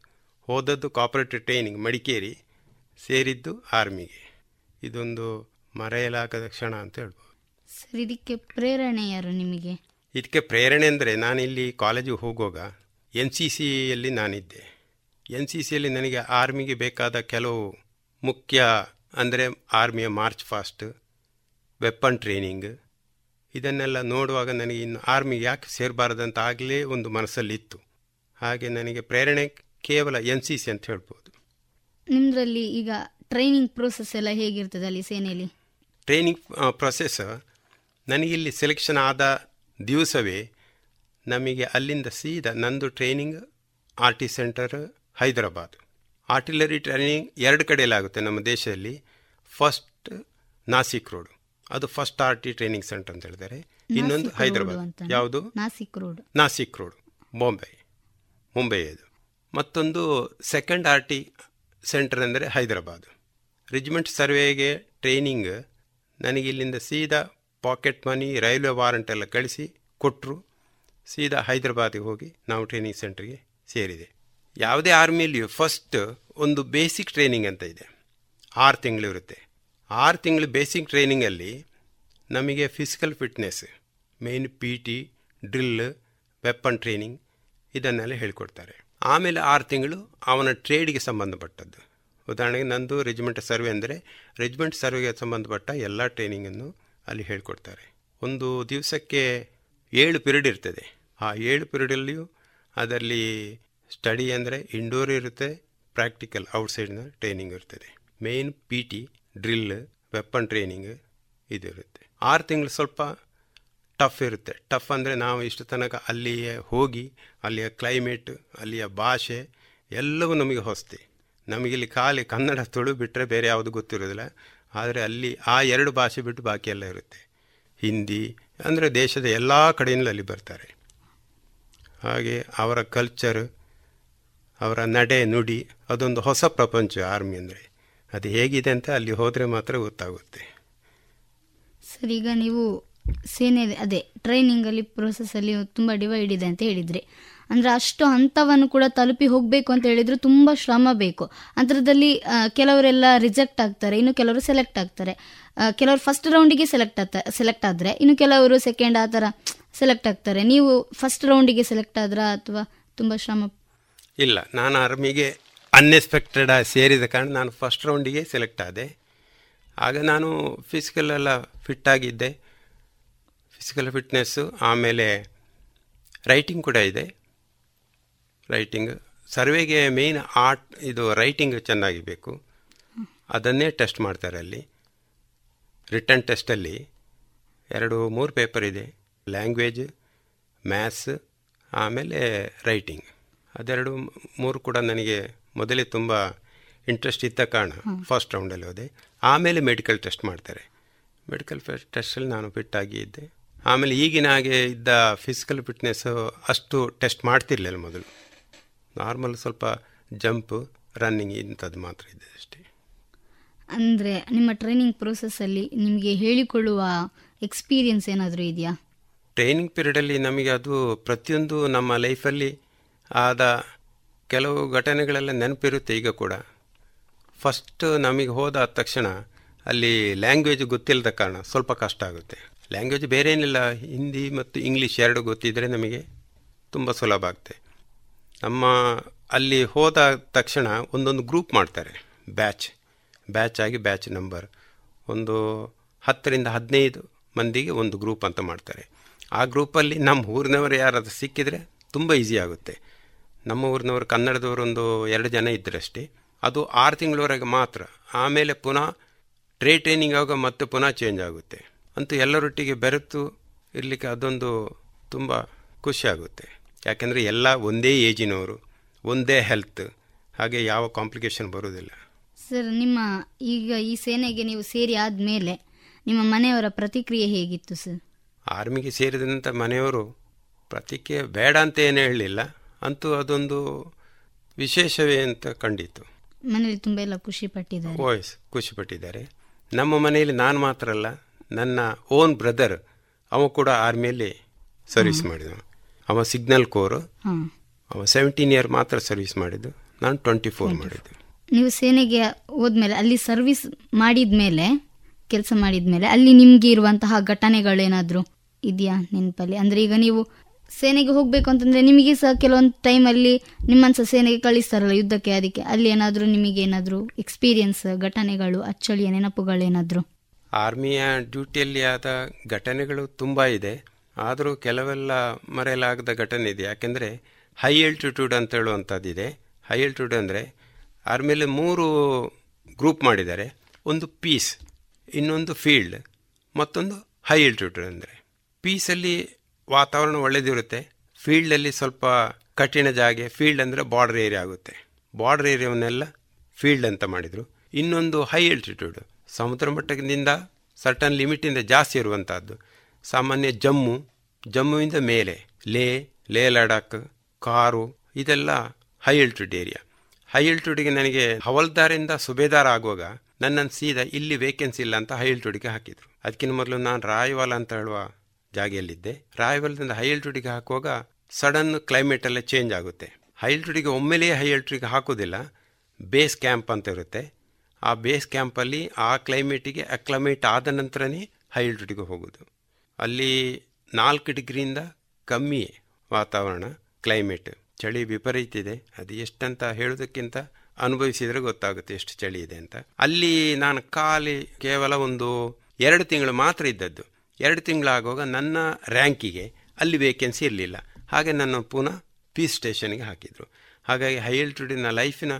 ಹೋದದ್ದು ಕಾಪರೇಟಿವ್ ಟ್ರೈನಿಂಗ್ ಮಡಿಕೇರಿ, ಸೇರಿದ್ದು ಆರ್ಮಿಗೆ ಇದೊಂದು ಮರೆಯಲಾಗದ ಕ್ಷಣ ಅಂತ ಹೇಳ್ಬೋದು. ಸರ್ ಇದಕ್ಕೆ ಪ್ರೇರಣೆ ಯಾರು ನಿಮಗೆ? ಇದಕ್ಕೆ ಪ್ರೇರಣೆ ಅಂದರೆ ನಾನಿಲ್ಲಿ ಕಾಲೇಜಿಗೆ ಹೋಗುವಾಗ ಎನ್ ಸಿ ಸಿಯಲ್ಲಿ ನಾನಿದ್ದೆ. ಎನ್ ಸಿ ಸಿಯಲ್ಲಿ ನನಗೆ ಆರ್ಮಿಗೆ ಬೇಕಾದ ಕೆಲವು ಮುಖ್ಯ ಅಂದರೆ ಆರ್ಮಿಯ ಮಾರ್ಚ್ ಫಾಸ್ಟ್ ವೆಪನ್ ಟ್ರೈನಿಂಗ್. ಇದನ್ನೆಲ್ಲ ನೋಡುವಾಗ ನನಗೆ ಇನ್ನು ಆರ್ಮಿಗೆ ಯಾಕೆ ಸೇರಬಾರ್ದಂತ ಆಗಲೇ ಒಂದು ಮನಸ್ಸಲ್ಲಿತ್ತು. ಹಾಗೆ ನನಗೆ ಪ್ರೇರಣೆ ಕೇವಲ ಎನ್ ಸಿ ಸಿ ಅಂತ ಹೇಳ್ಬೋದು. ನಿಮ್ಮದ್ರಲ್ಲಿ ಈಗ ಟ್ರೈನಿಂಗ್ ಪ್ರೋಸೆಸ್ ಎಲ್ಲ ಹೇಗಿರ್ತದೆ ಅಲ್ಲಿ ಸೇನೆಯಲ್ಲಿ ಟ್ರೈನಿಂಗ್ ಪ್ರೊಸೆಸ್ ನನಗಿಲ್ಲಿ ಸೆಲೆಕ್ಷನ್ ಆದ ದಿವಸವೇ ನಮಗೆ ಅಲ್ಲಿಂದ ಸೀದಾ ನಂದು training R T centre Hyderabad. Artillery training ಎರಡು ಕಡೆಯಲ್ಲಾಗುತ್ತೆ ನಮ್ಮ ದೇಶದಲ್ಲಿ. ಫಸ್ಟ್ ನಾಸಿಕ್ ರೋಡ್ ಅದು first R T training centre ಅಂತ ಹೇಳಿದರೆ ಇನ್ನೊಂದು ಹೈದರಾಬಾದ್. ಯಾವುದು? ನಾಸಿಕ್ ರೋಡ್ ನಾಸಿಕ್ ರೋಡ್ ಬಾಂಬೆ ಮುಂಬೈ ಅದು. ಮತ್ತೊಂದು ಸೆಕೆಂಡ್ ಆರ್ ಟಿ ಸೆಂಟರ್ ಅಂದರೆ ಹೈದರಾಬಾದ್. ರಿಜಿಮೆಂಟ್ ಸರ್ವೆಗೆ ಟ್ರೈನಿಂಗ್ ನನಗಿಲ್ಲಿಂದ ಸೀದಾ ಪಾಕೆಟ್ ಮನಿ, ರೈಲ್ವೆ ವಾರಂಟ್ ಎಲ್ಲ ಕಳಿಸಿ ಕೊಟ್ಟರು ಸೀದಾ ಹೈದರಾಬಾದಿಗೆ ಹೋಗಿ ನಾವು ಟ್ರೈನಿಂಗ್ ಸೆಂಟ್ರಿಗೆ ಸೇರಿದೆ. ಯಾವುದೇ ಆರ್ಮಿಯಲ್ಲಿಯೂ ಫಸ್ಟ್ ಒಂದು ಬೇಸಿಕ್ ಟ್ರೈನಿಂಗ್ ಅಂತ ಇದೆ. ಆರು ತಿಂಗಳು ಇರುತ್ತೆ. ಆರು ತಿಂಗಳು ಬೇಸಿಕ್ ಟ್ರೈನಿಂಗಲ್ಲಿ ನಮಗೆ physical fitness main P T drill weapon training ಇದನ್ನೆಲ್ಲ ಹೇಳ್ಕೊಡ್ತಾರೆ. ಆಮೇಲೆ ಆರು ತಿಂಗಳು ಅವನ ಟ್ರೇಡ್ಗೆ ಸಂಬಂಧಪಟ್ಟದ್ದು. ಉದಾಹರಣೆಗೆ ನಂದು ರೆಜಿಮೆಂಟ್ ಸರ್ವೆ ಅಂದರೆ ರೆಜಿಮೆಂಟ್ ಸರ್ವೆಗೆ ಸಂಬಂಧಪಟ್ಟ ಎಲ್ಲ ಟ್ರೈನಿಂಗನ್ನು ಅಲ್ಲಿ ಹೇಳಿಕೊಡ್ತಾರೆ. ಒಂದು ದಿವಸಕ್ಕೆ ಏಳು ಪಿರಿಯಡ್ ಇರ್ತದೆ. ಆ ಏಳು ಪಿರಿಯಡಲ್ಲಿಯೂ ಅದರಲ್ಲಿ ಸ್ಟಡಿ ಅಂದರೆ ಇಂಡೋರ್ ಇರುತ್ತೆ ಪ್ರಾಕ್ಟಿಕಲ್ ಔಟ್ಸೈಡ್ನ ಟ್ರೈನಿಂಗ್ ಇರ್ತದೆ. Main P T drill weapon training ಇದು ಇರುತ್ತೆ. ಆರು ತಿಂಗಳು ಸ್ವಲ್ಪ ಟಫ್ ಇರುತ್ತೆ. ಟಫ್ ಅಂದರೆ ನಾವು ಇಷ್ಟು ತನಕ ಅಲ್ಲಿಯೇ ಹೋಗಿ, ಅಲ್ಲಿಯ ಕ್ಲೈಮೇಟ್ ಅಲ್ಲಿಯ ಭಾಷೆ ಎಲ್ಲವೂ ನಮಗೆ ಹೊಸ್ತಿ. ನಮಗಿಲ್ಲಿ ಖಾಲಿ ಕನ್ನಡ ತುಳು ಬಿಟ್ಟರೆ ಬೇರೆ ಯಾವುದು ಗೊತ್ತಿರೋದಿಲ್ಲ. ಆದರೆ ಅಲ್ಲಿ ಆ ಎರಡು ಭಾಷೆ ಬಿಟ್ಟು ಬಾಕಿ ಎಲ್ಲ ಇರುತ್ತೆ. ಹಿಂದಿ, ಅಂದರೆ ದೇಶದ ಎಲ್ಲ ಕಡೆಯಿಂದಲೂ ಅಲ್ಲಿ ಬರ್ತಾರೆ. ಹಾಗೆ ಅವರ ಕಲ್ಚರ್ ಅವರ ನಡೆ, ನುಡಿ, ಅದೊಂದು ಹೊಸ ಪ್ರಪಂಚ ಆರ್ಮಿ ಅಂದರೆ. ಅದು ಹೇಗಿದೆ ಅಂತ ಅಲ್ಲಿ ಹೋದರೆ ಮಾತ್ರ ಗೊತ್ತಾಗುತ್ತೆ. ಸರ್, ಈಗ ನೀವು ಸೇನೆ, ಅದೇ ಟ್ರೈನಿಂಗಲ್ಲಿ ಪ್ರೋಸೆಸ್ಸಲ್ಲಿ ತುಂಬ ಡಿವೈಡ್ ಇದೆ ಅಂತ ಹೇಳಿದ್ರಿ ಅಂದರೆ ಅಷ್ಟು ಹಂತವನ್ನು ಕೂಡ ತಲುಪಿ ಹೋಗಬೇಕು ಅಂತ ಹೇಳಿದ್ರು ತುಂಬ ಶ್ರಮ ಬೇಕು. ಅಂತರದಲ್ಲಿ ಕೆಲವರೆಲ್ಲ ರಿಜೆಕ್ಟ್ ಆಗ್ತಾರೆ, ಇನ್ನು ಕೆಲವರು ಸೆಲೆಕ್ಟ್ ಆಗ್ತಾರೆ. ಕೆಲವರು ಫಸ್ಟ್ ರೌಂಡಿಗೆ ಸೆಲೆಕ್ಟ್ ಆಗ್ತಾ ಸೆಲೆಕ್ಟ್ ಆದರೆ, ಇನ್ನು ಕೆಲವರು ಸೆಕೆಂಡ್ ಆ ಥರ ಸೆಲೆಕ್ಟ್ ಆಗ್ತಾರೆ. ನೀವು ಫಸ್ಟ್ ರೌಂಡಿಗೆ ಸೆಲೆಕ್ಟ್ ಆದ್ರಾ ಅಥವಾ ತುಂಬ ಶ್ರಮ? ಇಲ್ಲ, ನಾನು ಆರ್ಮಿಗೆ ಅನ್ಎಕ್ಸ್ಪೆಕ್ಟೆಡ್ ಸೇರಿದ ಕಾರಣ ನಾನು ಫಸ್ಟ್ ರೌಂಡಿಗೆ ಸೆಲೆಕ್ಟ್ ಆದೆ. ಆಗ ನಾನು ಫಿಸಿಕಲೆಲ್ಲ ಫಿಟ್ಟಾಗಿದ್ದೆ ಫಿಟ್ ಆಗಿದ್ದೆ. ಫಿಸಿಕಲ್ ಫಿಟ್ನೆಸ್ಸು ಆಮೇಲೆ ರೈಟಿಂಗ್ ಕೂಡ ಇದೆ. ರೈಟಿಂಗ್ ಸರ್ವೆಗೆ ಮೇಯ್ನ್ ಆರ್ಟ್ ಇದು ರೈಟಿಂಗ್ ಚೆನ್ನಾಗಿ ಬೇಕು. ಅದನ್ನೇ ಟೆಸ್ಟ್ ಮಾಡ್ತಾರೆ ಅಲ್ಲಿ. ರಿಟರ್ನ್ ಟೆಸ್ಟಲ್ಲಿ ಎರಡು ಮೂರು ಪೇಪರ್ ಇದೆ. ಲ್ಯಾಂಗ್ವೇಜ್ ಮ್ಯಾಥ್ಸ್ ಆಮೇಲೆ ರೈಟಿಂಗ್ ಅದೆರಡು ಮೂರು ಕೂಡ ನನಗೆ ಮೊದಲೇ ತುಂಬ ಇಂಟ್ರೆಸ್ಟ್ ಇದ್ದ ಕಾರಣ ಫಸ್ಟ್ ರೌಂಡಲ್ಲಿ ಹೋದೆ. ಆಮೇಲೆ ಮೆಡಿಕಲ್ ಟೆಸ್ಟ್ ಮಾಡ್ತಾರೆ. ಮೆಡಿಕಲ್ ಟೆಸ್ಟಲ್ಲಿ ನಾನು ಫಿಟ್ಟಾಗಿ ಇದ್ದೆ. ಆಮೇಲೆ ಈಗಿನ ಹಾಗೆ ಇದ್ದ ಫಿಸಿಕಲ್ ಫಿಟ್ನೆಸ್ಸು ಅಷ್ಟು ಟೆಸ್ಟ್ ಮಾಡ್ತಿರ್ಲಿಲ್ಲ ಮೊದಲು. ನಾರ್ಮಲ್ ಸ್ವಲ್ಪ ಜಂಪ್ ರನ್ನಿಂಗ್ ಇಂಥದ್ದು ಮಾತ್ರ ಇದೆ ಅಷ್ಟೇ. ಅಂದರೆ ನಿಮ್ಮ ಟ್ರೈನಿಂಗ್ ಪ್ರೋಸೆಸ್ಸಲ್ಲಿ ನಿಮಗೆ ಹೇಳಿಕೊಳ್ಳುವ ಎಕ್ಸ್ಪೀರಿಯನ್ಸ್ ಏನಾದರೂ ಇದೆಯಾ? ಟ್ರೈನಿಂಗ್ ಪೀರಿಯಡಲ್ಲಿ ನಮಗೆ ಅದು ಪ್ರತಿಯೊಂದು ನಮ್ಮ ಲೈಫಲ್ಲಿ ಆದ ಕೆಲವು ಘಟನೆಗಳೆಲ್ಲ ನೆನಪಿರುತ್ತೆ ಈಗ ಕೂಡ. ಫಸ್ಟ್ ನಮಗೆ ಹೋದ ತಕ್ಷಣ ಅಲ್ಲಿ ಲ್ಯಾಂಗ್ವೇಜ್ ಗೊತ್ತಿಲ್ಲದ ಕಾರಣ ಸ್ವಲ್ಪ ಕಷ್ಟ ಆಗುತ್ತೆ. ಲ್ಯಾಂಗ್ವೇಜ್ ಬೇರೆ ಏನಿಲ್ಲ ಹಿಂದಿ ಮತ್ತು ಇಂಗ್ಲೀಷ್ ಎರಡು ಗೊತ್ತಿದ್ದರೆ ನಮಗೆ ತುಂಬ ಸುಲಭ ಆಗುತ್ತೆ ನಮ್ಮ ಅಲ್ಲಿ ಹೋದ ತಕ್ಷಣ ಒಂದೊಂದು ಗ್ರೂಪ್ ಮಾಡ್ತಾರೆ. ಬ್ಯಾಚ್ ಬ್ಯಾಚ್ ಆಗಿ ಬ್ಯಾಚ್ ನಂಬರ್ ಒಂದು ಹತ್ತರಿಂದ ಹದಿನೈದು ಮಂದಿಗೆ ಒಂದು ಗ್ರೂಪ್ ಅಂತ ಮಾಡ್ತಾರೆ. ಆ ಗ್ರೂಪಲ್ಲಿ ನಮ್ಮ ಊರಿನವರು ಯಾರಾದರೂ ಸಿಕ್ಕಿದರೆ ತುಂಬ ಈಸಿ ಆಗುತ್ತೆ. ನಮ್ಮ ಊರಿನವರು ಕನ್ನಡದವರು ಒಂದು ಎರಡು ಜನ ಇದ್ದರಷ್ಟೇ. ಅದು ಆರು ತಿಂಗಳವರೆಗೆ ಮಾತ್ರ. ಆಮೇಲೆ ಪುನಃ ಟ್ರೇ ಟ್ರೈನಿಂಗ್ ಆಗ ಮತ್ತೆ ಪುನಃ ಚೇಂಜ್ ಆಗುತ್ತೆ. ಅಂತೂ ಎಲ್ಲರೊಟ್ಟಿಗೆ ಬೆರೆತು ಇರಲಿಕ್ಕೆ ಅದೊಂದು ತುಂಬ ಖುಷಿ ಆಗುತ್ತೆ. ಯಾಕೆಂದರೆ ಎಲ್ಲ ಒಂದೇ ಏಜಿನವರು ಒಂದೇ ಹೆಲ್ತ್ ಹಾಗೆ ಯಾವ ಕಾಂಪ್ಲಿಕೇಶನ್ ಬರೋದಿಲ್ಲ ಸರ್ ನಿಮ್ಮ ಈಗ ಈ ಸೇನೆಗೆ ನೀವು ಸೇರಿ ಆದಮೇಲೆ ನಿಮ್ಮ ಮನೆಯವರ ಪ್ರತಿಕ್ರಿಯೆ ಹೇಗಿತ್ತು ಸರ್ ಆರ್ಮಿಗೆ ಸೇರಿದಂಥ ಮನೆಯವರು ಪ್ರತಿಕ್ರಿಯೆ ಬೇಡ ಅಂತ ಏನು ಹೇಳಲಿಲ್ಲ. ಅಂತೂ ಅದೊಂದು ವಿಶೇಷವೇ ಅಂತ ಕಂಡಿತು ಮನೇಲಿ ತುಂಬ ಎಲ್ಲ ಖುಷಿ ಪಟ್ಟಿದ್ದಾರೆ. ವಾಯ್ಸ್ ಖುಷಿಪಟ್ಟಿದ್ದಾರೆ ನಮ್ಮ ಮನೆಯಲ್ಲಿ ನಾನು ಮಾತ್ರ ಅಲ್ಲ ನನ್ನ ಓನ್ ಬ್ರದರ್ ಅವ ಕೂಡ ಆರ್ಮಿಯಲ್ಲಿ ಸರ್ವಿಸ್ ಮಾಡಿದವ ಅವ ಸಿಗ್ನಲ್ ಕೋರ್ ಅವ ಸೆವೆಂಟೀನ್ ಇಯರ್ ಮಾತ್ರ ಸರ್ವಿಸ್ ಮಾಡಿದ್ದು. ನಾನು ಟ್ವೆಂಟಿ ಫೋರ್ ಮಾಡಿದ್ದು. ನೀವು ಸೇನೆಗೆ ಹೋದ್ಮೇಲೆ ಅಲ್ಲಿ ಸರ್ವಿಸ್ ಮಾಡಿದ್ಮೇಲೆ ಕೆಲಸ ಮಾಡಿದ್ಮೇಲೆ ಅಲ್ಲಿ ನಿಮ್ಗೆ ಇರುವಂತಹ ಘಟನೆಗಳೇನಾದರೂ ಇದೆಯಾ ನೆನಪಲ್ಲಿ? ಅಂದ್ರೆ ಈಗ ನೀವು ಸೇನೆಗೆ ಹೋಗ್ಬೇಕು ಅಂತಂದ್ರೆ ನಿಮಗೆ ಸಹ ಕೆಲವೊಂದು ಟೈಮಲ್ಲಿ ನಿಮ್ಮನ್ನು ಸಹ ಸೇನೆಗೆ ಕಳಿಸ್ತಾರಲ್ಲ ಯುದ್ಧಕ್ಕೆ ಅದಕ್ಕೆ ಅಲ್ಲಿ ಏನಾದರೂ ನಿಮಗೆ ಏನಾದರೂ ಎಕ್ಸ್ಪೀರಿಯನ್ಸ್ ಘಟನೆಗಳು ಅಚ್ಚಳಿಯ ನೆನಪುಗಳೇನಾದರೂ? ಆರ್ಮಿಯ ಡ್ಯೂಟಿಯಲ್ಲಿ ಆದ ಘಟನೆಗಳು ತುಂಬ ಇದೆ. ಆದರೂ ಕೆಲವೆಲ್ಲ ಮರೆಯಲಾಗದ ಘಟನೆ ಇದೆ. ಯಾಕೆಂದರೆ ಹೈ ಆಲ್ಟಿಟ್ಯೂಡ್ ಅಂತ ಹೇಳುವಂಥದ್ದಿದೆ ಹೈ ಆಲ್ಟಿಟ್ಯೂಡ್ ಅಂದರೆ ಆರ್ಮಿಯಲ್ಲಿ ಮೂರು ಗ್ರೂಪ್ ಮಾಡಿದ್ದಾರೆ. ಒಂದು ಪೀಸ್ ಇನ್ನೊಂದು ಫೀಲ್ಡ್ ಮತ್ತೊಂದು ಹೈ ಆಲ್ಟಿಟ್ಯೂಡ್ ಅಂದರೆ. ಪೀಸಲ್ಲಿ ವಾತಾವರಣ ಒಳ್ಳೆದಿರುತ್ತೆ. ಫೀಲ್ಡಲ್ಲಿ ಸ್ವಲ್ಪ ಕಠಿಣ ಜಾಗೆ ಫೀಲ್ಡ್ ಅಂದರೆ ಬಾರ್ಡರ್ ಏರಿಯಾ ಆಗುತ್ತೆ. ಬಾರ್ಡರ್ ಏರಿಯಾವನ್ನೆಲ್ಲ ಫೀಲ್ಡ್ ಅಂತ ಮಾಡಿದರು. ಇನ್ನೊಂದು ಹೈ ಆಲ್ಟಿಟ್ಯೂಡ್ ಸಮುದ್ರ ಮಟ್ಟದಿಂದ ಸರ್ಟನ್ ಲಿಮಿಟಿಂದ ಜಾಸ್ತಿ ಇರುವಂತಹದ್ದು ಸಾಮಾನ್ಯ ಜಮ್ಮು, ಜಮ್ಮುವಿಂದ ಮೇಲೆ, ಲೇ ಲೇ ಲಡಾಖ್, ಕಾರು, ಇದೆಲ್ಲ ಹೈ ಎಲ್ಟಿಟ್ಯೂಡ್ ಏರಿಯಾ ಹೈ ಆಲ್ಟಿಟ್ಯೂಡ್ಗೆ ನನಗೆ ಹವಲ್ದಾರಿಂದ ಸುಬೇದಾರ ಆಗುವಾಗ ನನ್ನನ್ನು ಸೀದಾ ಇಲ್ಲಿ ವೇಕೆನ್ಸಿ ಇಲ್ಲ ಅಂತ ಹೈ ಆಲ್ಟಿಟ್ಯೂಡ್ಗೆ ಹಾಕಿದರು. ಅದಕ್ಕಿಂತ ಮೊದಲು ನಾನು ರಾಯವಾಲ ಅಂತ ಹೇಳುವ ಜಾಗೆಯಲ್ಲಿದ್ದೆ. ರಾಯವಾಲದಿಂದ ಹೈ ಆಲ್ಟಿಟ್ಯೂಡ್ಗೆ ಹಾಕುವಾಗ ಸಡನ್ ಕ್ಲೈಮೇಟ್ ಎಲ್ಲ ಚೇಂಜ್ ಆಗುತ್ತೆ. ಹೈ ಆಲ್ಟಿಟ್ಯೂಡ್ಗೆ ಒಮ್ಮೆಲೆಯೇ ಹೈ ಆಲ್ಟಿಟ್ಯೂಡ್ಗೆ ಹಾಕೋದಿಲ್ಲ. ಬೇಸ್ ಕ್ಯಾಂಪ್ ಅಂತ ಇರುತ್ತೆ. ಆ ಬೇಸ್ ಕ್ಯಾಂಪಲ್ಲಿ ಆ ಕ್ಲೈಮೇಟಿಗೆ ಅಕ್ಲಮೇಟ್ ಆದ ನಂತರನೇ ಹೈ ಹೋಗೋದು. ಅಲ್ಲಿ ನಾಲ್ಕು ಡಿಗ್ರಿಯಿಂದ ಕಮ್ಮಿ ವಾತಾವರಣ ಕ್ಲೈಮೇಟ್ ಚಳಿ ವಿಪರೀತ ಇದೆ. ಅದು ಎಷ್ಟಂತ ಹೇಳೋದಕ್ಕಿಂತ ಅನುಭವಿಸಿದರೆ ಗೊತ್ತಾಗುತ್ತೆ ಎಷ್ಟು ಚಳಿ ಇದೆ ಅಂತ. ಅಲ್ಲಿ ನಾನು ಖಾಲಿ ಕೇವಲ ಒಂದು ಎರಡು ತಿಂಗಳು ಮಾತ್ರ ಇದ್ದದ್ದು. ಎರಡು ತಿಂಗಳಾಗುವಾಗ ನನ್ನ ರ್ಯಾಂಕಿಗೆ ಅಲ್ಲಿ ವೇಕೆನ್ಸಿ ಇರಲಿಲ್ಲ. ಹಾಗೆ ನನ್ನ ಪುನಃ ಪೀಸ್ ಸ್ಟೇಷನ್ಗೆ ಹಾಕಿದರು. ಹಾಗಾಗಿ ಹೈ ಆಲ್ಟಿಟ್ಯೂಡಿನ ಲೈಫಿನ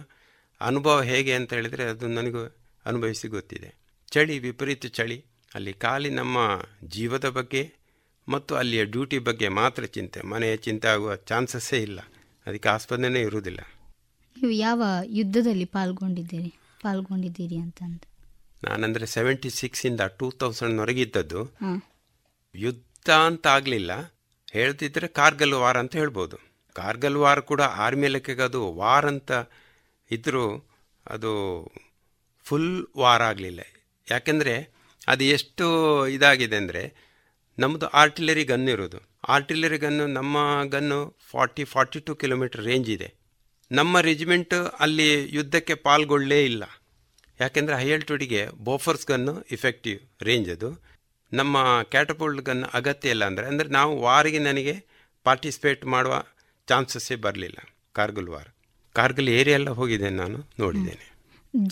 ಅನುಭವ ಹೇಗೆ ಅಂತ ಹೇಳಿದರೆ ಅದು ನನಗೂ ಅನುಭವಿಸಿ ಗೊತ್ತಿದೆ. ಚಳಿ, ವಿಪರೀತ ಚಳಿ. ಅಲ್ಲಿ ಖಾಲಿ ನಮ್ಮ ಜೀವದ ಬಗ್ಗೆ ಮತ್ತು ಅಲ್ಲಿಯ ಡ್ಯೂಟಿ ಬಗ್ಗೆ ಮಾತ್ರ ಚಿಂತೆ. ಮನೆಯ ಚಿಂತೆ ಆಗುವ ಚಾನ್ಸಸ್ಸೇ ಇಲ್ಲ. ಅದಕ್ಕೆ ಆಸ್ಪದನೇ ಇರುವುದಿಲ್ಲ. ನೀವು ಯಾವ ಯುದ್ಧದಲ್ಲಿ ಪಾಲ್ಗೊಂಡಿದ್ದೀರಿ? ಪಾಲ್ಗೊಂಡಿದ್ದೀರಿ ಅಂತಂದು. ನಾನಂದರೆ ಸೆವೆಂಟಿ ಸಿಕ್ಸಿಂದ ಟೂ ತೌಸಂಡ್ವರೆಗೆ ಇದ್ದದ್ದು ಯುದ್ಧ ಅಂತ ಆಗಲಿಲ್ಲ. ಹೇಳ್ತಿದ್ರೆ ಕಾರ್ಗಲ್ ವಾರ್ ಅಂತ ಹೇಳ್ಬೋದು. ಕಾರ್ಗಲ್ ವಾರ್ ಕೂಡ ಆರ್ಮಿ ಲೆಕ್ಕಗೆ ಅದು ವಾರ್ ಅಂತ ಇದ್ದರೂ ಅದು ಫುಲ್ ವಾರ್ ಆಗಲಿಲ್ಲ. ಯಾಕೆಂದರೆ ಅದು ಎಷ್ಟು ಇದಾಗಿದೆ ಅಂದರೆ ನಮ್ಮದು ಆರ್ಟಿಲರಿ ಗನ್ ಇರೋದು. ಆರ್ಟಿಲರಿ ಗನ್ನು ನಮ್ಮ gun forty forty two kilometre range ಇದೆ. ನಮ್ಮ ರೆಜಿಮೆಂಟ್ ಅಲ್ಲಿ ಯುದ್ಧಕ್ಕೆ ಪಾಲ್ಗೊಳ್ಳೇ ಇಲ್ಲ. ಯಾಕೆಂದರೆ ಹೈ ಅಲ್ಟಿಟ್ಯೂಡಿಗೆ ಬೋಫರ್ಸ್ ಗನ್ನು ಇಫೆಕ್ಟಿವ್ ರೇಂಜ್ ಅದು. ನಮ್ಮ ಕ್ಯಾಟಪೋಲ್ಡ್ ಗನ್ ಅಗತ್ಯ ಇಲ್ಲ ಅಂದರೆ ಅಂದರೆ ನಾವು ವಾರಿಗೆ ನನಗೆ ಪಾರ್ಟಿಸಿಪೇಟ್ ಮಾಡುವ ಚಾನ್ಸಸ್ಸೇ ಬರಲಿಲ್ಲ ಕಾರ್ಗಿಲ್ ವಾರ್ ಕಾರ್ಗಿಲ್ ಏರಿಯಾ ಎಲ್ಲ ಹೋಗಿದ್ದೇನೆ ನಾನು, ನೋಡಿದ್ದೇನೆ.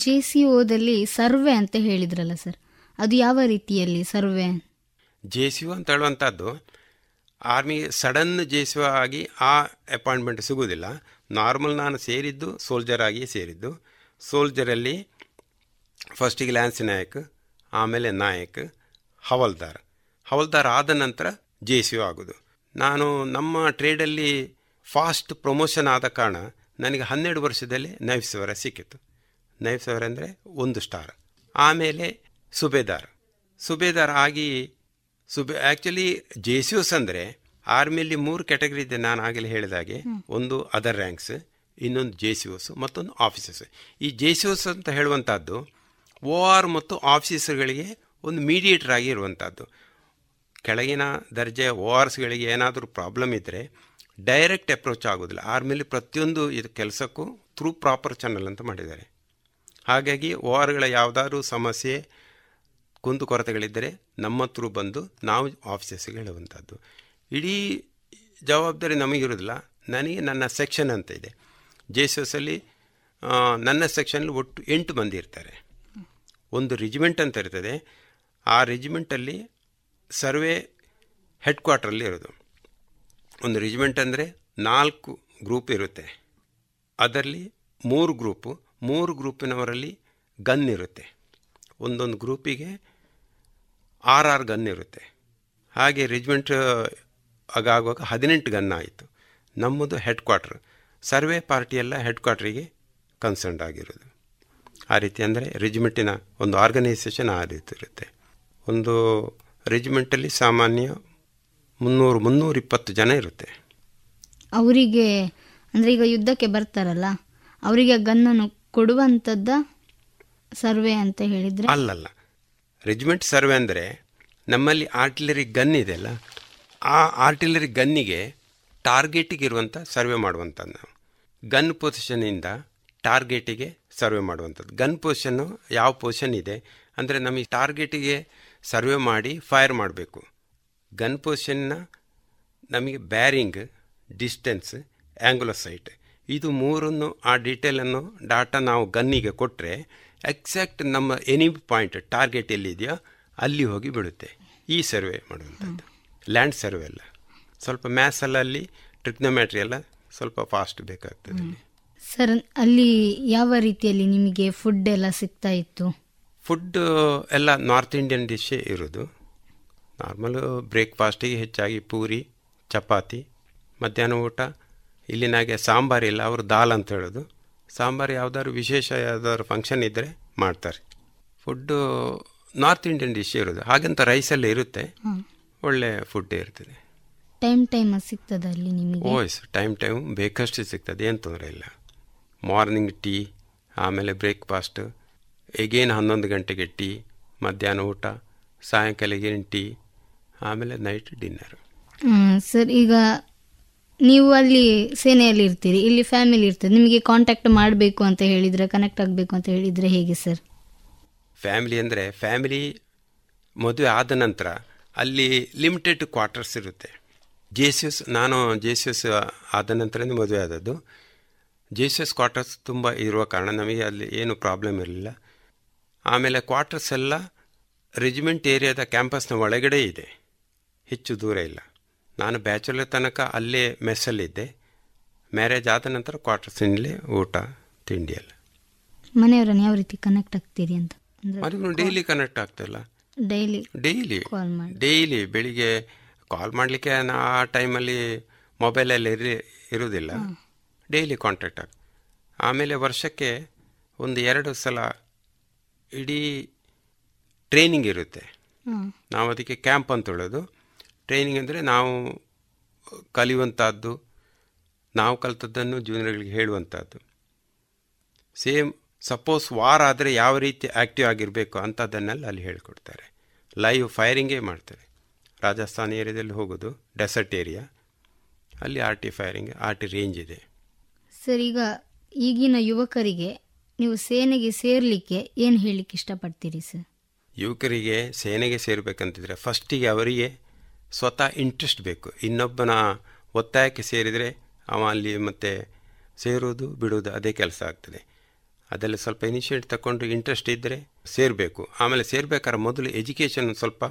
ಜೆ ಸಿ ಓದಲ್ಲಿ ಸರ್ವೆ ಅಂತ ಹೇಳಿದ್ರಲ್ಲ ಸರ್? ಅದು ಯಾವ ರೀತಿಯಲ್ಲಿ ಸರ್ವೆ? ಜೆ ಸಿ ಅಂತ ಹೇಳುವಂಥದ್ದು ಆರ್ಮಿ ಸಡನ್ ಜೆ ಸಿ ಆಗಿ ಆ ಅಪಾಯಿಂಟ್ಮೆಂಟ್ ಸಿಗುವುದಿಲ್ಲ. ನಾರ್ಮಲ್ ನಾನು ಸೇರಿದ್ದು, ಸೋಲ್ಜರ್ ಆಗಿ ಸೇರಿದ್ದು. ಸೋಲ್ಜರಲ್ಲಿ ಫಸ್ಟಿಗೆ ಲ್ಯಾನ್ಸ್ ನಾಯಕ್, ಆಮೇಲೆ ನಾಯಕ್, ಹವಲ್ದಾರ್. ಹವಲ್ದಾರ್ ಆದ ನಂತರ ಜೆ ಸಿ ಆಗೋದು ನಾನು ನಮ್ಮ ಟ್ರೇಡಲ್ಲಿ ಫಾಸ್ಟ್ ಪ್ರಮೋಷನ್ ಆದ ಕಾರಣ ನನಗೆ ಹನ್ನೆರಡು ವರ್ಷದಲ್ಲಿ ನೈಫ್ ಸಾವಿರ ಸಿಕ್ಕಿತ್ತು. ನೈಫ್ ಸಾವಿರ ಅಂದರೆ ಒಂದು ಸ್ಟಾರ್. ಆಮೇಲೆ ಸುಬೇದಾರ್. ಸುಬೇದಾರ್ ಆಗಿ ಸುಬೆ ಆ್ಯಕ್ಚುಲಿ ಜೆ ಸಿ ಎಸ್ ಅಂದರೆ ಆರ್ಮಿಯಲ್ಲಿ ಮೂರು ಕ್ಯಾಟಗರಿ ಇದೆ ನಾನು ಆಗಲೇ ಹೇಳಿದ ಹಾಗೆ. ಒಂದು ಅದರ್ ರ್ಯಾಂಕ್ಸ್ ಇನ್ನೊಂದು ಜೆ ಸಿ ಓಸ್ ಮತ್ತೊಂದು ಆಫೀಸರ್ಸ್ ಈ ಜೆ ಸಿ ಓಸ್ ಅಂತ ಹೇಳುವಂಥದ್ದು ಓ ಆರ್ ಮತ್ತು ಆಫೀಸರ್ಗಳಿಗೆ ಒಂದು ಮೀಡಿಯೇಟರ್ ಆಗಿ ಇರುವಂಥದ್ದು. ಕೆಳಗಿನ ದರ್ಜೆಯ ಒ ಆರ್ಸ್ಗಳಿಗೆ ಏನಾದರೂ ಪ್ರಾಬ್ಲಮ್ ಇದ್ದರೆ ಡೈರೆಕ್ಟ್ ಅಪ್ರೋಚ್ ಆಗೋದಿಲ್ಲ. ಆರ್ಮಿಲಿ ಪ್ರತಿಯೊಂದು ಇದು ಕೆಲಸಕ್ಕೂ ಥ್ರೂ ಪ್ರಾಪರ್ ಚಾನಲ್ ಅಂತ ಮಾಡಿದ್ದಾರೆ. ಹಾಗಾಗಿ ಓ ಆರ್ಗಳ ಯಾವುದಾದ್ರೂ ಸಮಸ್ಯೆ ಕುಂದುಕೊರತೆಗಳಿದ್ದರೆ ನಮ್ಮ ಹತ್ರ ಬಂದು ನಾವು ಆಫೀಸಸ್ಗೆ ಹೇಳುವಂಥದ್ದು. ಇಡೀ ಜವಾಬ್ದಾರಿ ನಮಗಿರೋದಿಲ್ಲ ನನಗೆ ನನ್ನ ಸೆಕ್ಷನ್ ಅಂತ ಇದೆ. ಜೆ ಎಸ್ ಎಸ್ ಅಲ್ಲಿ ನನ್ನ ಸೆಕ್ಷನಲ್ಲಿ ಒಟ್ಟು ಎಂಟು ಮಂದಿ ಇರ್ತಾರೆ. ಒಂದು ರೆಜಿಮೆಂಟ್ ಅಂತ ಇರ್ತದೆ. ಆ ರೆಜಿಮೆಂಟಲ್ಲಿ ಸರ್ವೆ ಹೆಡ್ ಕ್ವಾರ್ಟ್ರಲ್ಲಿ ಇರೋದು. ಒಂದು ರೆಜಿಮೆಂಟ್ ಅಂದರೆ ನಾಲ್ಕು ಗ್ರೂಪ್ ಇರುತ್ತೆ. ಅದರಲ್ಲಿ ಮೂರು ಗ್ರೂಪು. ಮೂರು ಗ್ರೂಪಿನವರಲ್ಲಿ ಗನ್ ಇರುತ್ತೆ. ಒಂದೊಂದು ಗ್ರೂಪಿಗೆ ಆರ್ ಆರ್ ಗನ್ ಇರುತ್ತೆ. ಹಾಗೆ ರೆಜಿಮೆಂಟ್ ಆಗಾಗುವಾಗ ಹದಿನೆಂಟು ಗನ್ ಆಯಿತು. ನಮ್ಮದು ಹೆಡ್ ಕ್ವಾರ್ಟ್ರ್ ಸರ್ವೆ ಪಾರ್ಟಿಯೆಲ್ಲ ಹೆಡ್ ಕ್ವಾರ್ಟ್ರಿಗೆ ಕನ್ಸರ್ನ್ಡ್ ಆಗಿರೋದು. ಆ ರೀತಿ ಅಂದರೆ ರೆಜಿಮೆಂಟಿನ ಒಂದು ಆರ್ಗನೈಸೇಷನ್ ಆ ರೀತಿ ಇರುತ್ತೆ. ಒಂದು ರೆಜಿಮೆಂಟಲ್ಲಿ ಸಾಮಾನ್ಯ ಮುನ್ನೂರು ಮುನ್ನೂರ ಇಪ್ಪತ್ತು ಜನ ಇರುತ್ತೆ. ಅವರಿಗೆ ಅಂದರೆ ಈಗ ಯುದ್ಧಕ್ಕೆ ಬರ್ತಾರಲ್ಲ ಅವರಿಗೆ ಗನ್ನನ್ನು ಕೊಡುವಂಥದ್ದ ಸರ್ವೆ ಅಂತ ಹೇಳಿದರೆ? ಅಲ್ಲಲ್ಲ. ರೆಜಿಮೆಂಟ್ ಸರ್ವೆ ಅಂದರೆ ನಮ್ಮಲ್ಲಿ ಆರ್ಟಿಲರಿ ಗನ್ ಇದೆಯಲ್ಲ ಆ ಆರ್ಟಿಲರಿ ಗನ್ನಿಗೆ ಟಾರ್ಗೆಟಿಗೆ ಇರುವಂಥ ಸರ್ವೆ ಮಾಡುವಂಥದ್ದು ನಾವು. ಗನ್ ಪೊಸಿಷನಿಂದ ಟಾರ್ಗೆಟಿಗೆ ಸರ್ವೆ ಮಾಡುವಂಥದ್ದು ಗನ್ ಪೊಸಿಷನ್ನು ಯಾವ ಪೊಸಿಷನ್ ಇದೆ ಅಂದರೆ ನಮಗೆ ಟಾರ್ಗೆಟಿಗೆ ಸರ್ವೆ ಮಾಡಿ ಫೈರ್ ಮಾಡಬೇಕು. ಗನ್ ಪೊಸಿಷನ್ನ ನಮಗೆ ಬ್ಯಾರಿಂಗ್, ಡಿಸ್ಟೆನ್ಸ್ ಆ್ಯಂಗುಲರ್ ಸೈಟ್, ಇದು ಮೂರನ್ನು ಆ ಡೀಟೇಲನ್ನು ಡಾಟಾ ನಾವು ಗನ್ನಿಗೆ ಕೊಟ್ಟರೆ ಎಕ್ಸಾಕ್ಟ್ ನಮ್ಮ ಎನಿ ಪಾಯಿಂಟ್ ಟಾರ್ಗೆಟ್ ಎಲ್ಲಿದೆಯೋ ಅಲ್ಲಿ ಹೋಗಿ ಬಿಡುತ್ತೆ ಈ ಸರ್ವೆ ಮಾಡುವಂಥದ್ದು. ಲ್ಯಾಂಡ್ ಸರ್ವೆ ಅಲ್ಲ. ಸ್ವಲ್ಪ ಮ್ಯಾಥ್ಸಲ್ಲ ಅಲ್ಲಿ ಟ್ರಿಗ್ನೋಮ್ಯಾಟ್ರಿ ಎಲ್ಲ ಸ್ವಲ್ಪ ಫಾಸ್ಟ್ ಬೇಕಾಗ್ತದೆ. ಸರ್ ಅಲ್ಲಿ ಯಾವ ರೀತಿಯಲ್ಲಿ ನಿಮಗೆ ಫುಡ್ ಎಲ್ಲ ಸಿಗ್ತಾ ಇತ್ತು? ಫುಡ್ ಎಲ್ಲ ನಾರ್ತ್ ಇಂಡಿಯನ್ ಡಿಶ್ಶೇ ಇರೋದು. ನಾರ್ಮಲು ಬ್ರೇಕ್ಫಾಸ್ಟಿಗೆ ಹೆಚ್ಚಾಗಿ ಪೂರಿ ಚಪಾತಿ ಮಧ್ಯಾಹ್ನ ಊಟ ಇಲ್ಲಿನಾಗೆ ಸಾಂಬಾರಿಲ್ಲ ಅವರು ದಾಲ್ ಅಂತ ಹೇಳೋದು. ಸಾಂಬಾರು ಯಾವ್ದಾದ್ರು ವಿಶೇಷ ಯಾವ್ದಾದ್ರು ಫಂಕ್ಷನ್ ಇದ್ದರೆ ಮಾಡ್ತಾರೆ. ಫುಡ್ಡು ನಾರ್ತ್ ಇಂಡಿಯನ್ ಡಿಶ್ ಇರೋದು. ಹಾಗಂತ ರೈಸಲ್ಲಿ ಇರುತ್ತೆ. ಒಳ್ಳೆ ಫುಡ್ ಇರ್ತದೆ. ಟೈಮ್ ಟೈಮ್ ಸಿಗ್ತದೆ ಅಲ್ಲಿ ನಿಮಗೆ? ಓಯ್ಸ್ ಟೈಮ್ ಟೈಮ್ ಬೇಕಷ್ಟು ಸಿಗ್ತದೆ. ಏನು ತೊಂದರೆ ಇಲ್ಲ. ಮಾರ್ನಿಂಗ್ ಟೀ ಆಮೇಲೆ ಬ್ರೇಕ್ಫಾಸ್ಟ್ ಎಗೇನ್ ಹನ್ನೊಂದು ಗಂಟೆಗೆ ಟೀ ಮಧ್ಯಾಹ್ನ ಊಟ ಸಾಯಂಕಾಲ ಎಗೇನ್ ಟೀ ಆಮೇಲೆ ನೈಟ್ ಡಿನ್ನರ್ ಸರ್ ಈಗ ನೀವು ಅಲ್ಲಿ ಸೇನೆಯಲ್ಲಿ ಇರ್ತೀರಿ, ಇಲ್ಲಿ ಫ್ಯಾಮಿಲಿ ಇರ್ತದೆ, ನಿಮಗೆ ಕಾಂಟ್ಯಾಕ್ಟ್ ಮಾಡಬೇಕು ಅಂತ ಹೇಳಿದ್ರೆ ಕನೆಕ್ಟ್ ಆಗಬೇಕು ಅಂತ ಹೇಳಿದ್ರೆ ಹೇಗೆ ಸರ್ ಫ್ಯಾಮಿಲಿ ಅಂದರೆ ಫ್ಯಾಮಿಲಿ ಮದುವೆ ಆದ ನಂತರ ಅಲ್ಲಿ ಲಿಮಿಟೆಡ್ ಕ್ವಾರ್ಟರ್ಸ್ ಇರುತ್ತೆ. ಜೆ ನಾನು ಜೆ ಆದ ನಂತರನೇ ಮದುವೆ ಆದದ್ದು. ಜೆ ಸಿ ಕ್ವಾರ್ಟರ್ಸ್ ತುಂಬ ಇರುವ ಕಾರಣ ನಮಗೆ ಅಲ್ಲಿ ಏನು ಪ್ರಾಬ್ಲಮ್ ಇರಲಿಲ್ಲ. ಆಮೇಲೆ ಕ್ವಾರ್ಟರ್ಸ್ ಎಲ್ಲ ರೆಜಿಮೆಂಟ್ ಏರಿಯಾದ ಕ್ಯಾಂಪಸ್ನ ಒಳಗಡೆ ಇದೆ. ಹೆಚ್ಚು ದೂರ ಇಲ್ಲ. ನಾನು ಬ್ಯಾಚುಲರ್ ತನಕ ಅಲ್ಲೇ ಮೆಸ್ಸಲ್ಲಿದ್ದೆ. ಮ್ಯಾರೇಜ್ ಆದ ನಂತರ ಕ್ವಾರ್ಟರ್ಸಿನಲ್ಲಿ ಊಟ ತಿಂಡಿ ಎಲ್ಲ ಮನೆಯವರನ್ನು ಯಾವ ರೀತಿ ಕನೆಕ್ಟ್ ಆಗ್ತೀರಿ ಅಂತ? ಅದು ಡೈಲಿ ಕನೆಕ್ಟ್ ಆಗ್ತಿಲ್ಲ ಡೈಲಿ ಡೈಲಿ ಡೈಲಿ ಬೆಳಿಗ್ಗೆ ಕಾಲ್ ಮಾಡಲಿಕ್ಕೆ ಆ ಟೈಮಲ್ಲಿ ಮೊಬೈಲಲ್ಲಿ ಇರಿ ಇರುವುದಿಲ್ಲ. ಡೈಲಿ ಕಾಂಟ್ಯಾಕ್ಟ್ ಆಗ. ಆಮೇಲೆ ವರ್ಷಕ್ಕೆ ಒಂದು ಎರಡು ಸಲ ಇಡೀ ಟ್ರೈನಿಂಗ್ ಇರುತ್ತೆ. ನಾವು ಅದಕ್ಕೆ ಕ್ಯಾಂಪ್ ಅಂತ ಹೇಳೋದು. ಟ್ರೈನಿಂಗ್ ಅಂದರೆ ನಾವು ಕಲಿಯುವಂಥದ್ದು ನಾವು ಕಲಿತದ್ದನ್ನು ಜೂನಿಯರ್ಗಳಿಗೆ ಹೇಳುವಂಥದ್ದು ಸೇಮ್ ಸಪೋಸ್ ವಾರ್ ಆದರೆ ಯಾವ ರೀತಿ ಆ್ಯಕ್ಟಿವ್ ಆಗಿರಬೇಕು ಅಂಥದ್ದನ್ನೆಲ್ಲ ಅಲ್ಲಿ ಹೇಳಿಕೊಡ್ತಾರೆ. ಲೈವ್ ಫೈರಿಂಗೇ ಮಾಡ್ತಾರೆ. ರಾಜಸ್ಥಾನ ಏರಿಯಾದಲ್ಲಿ ಹೋಗೋದು ಡೆಸರ್ಟ್ ಏರಿಯಾ. ಅಲ್ಲಿ R T firing R T range ಇದೆ. ಸರ್ ಈಗ ಈಗಿನ ಯುವಕರಿಗೆ ನೀವು ಸೇನೆಗೆ ಸೇರಲಿಕ್ಕೆ ಏನು ಹೇಳಲಿಕ್ಕೆ ಇಷ್ಟಪಡ್ತೀರಿ ಸರ್? ಯುವಕರಿಗೆ ಸೇನೆಗೆ ಸೇರಬೇಕಂತಿದ್ರೆ ಫಸ್ಟಿಗೆ ಅವರಿಗೆ ಸ್ವತಃ ಇಂಟ್ರೆಸ್ಟ್ ಬೇಕು. ಇನ್ನೊಬ್ಬನ ಒತ್ತಾಯಕ್ಕೆ ಸೇರಿದರೆ ಅವ ಅಲ್ಲಿ ಮತ್ತೆ ಸೇರೋದು ಬಿಡೋದು ಅದೇ ಕೆಲಸ ಆಗ್ತದೆ. ಅದೆಲ್ಲ ಸ್ವಲ್ಪ ಇನಿಷಿಯೇಟ್ ತಗೊಂಡು ಇಂಟ್ರೆಸ್ಟ್ ಇದ್ದರೆ ಸೇರಬೇಕು. ಆಮೇಲೆ ಸೇರ್ಬೇಕಾದ್ರೆ ಮೊದಲು ಎಜುಕೇಷನ್ ಸ್ವಲ್ಪ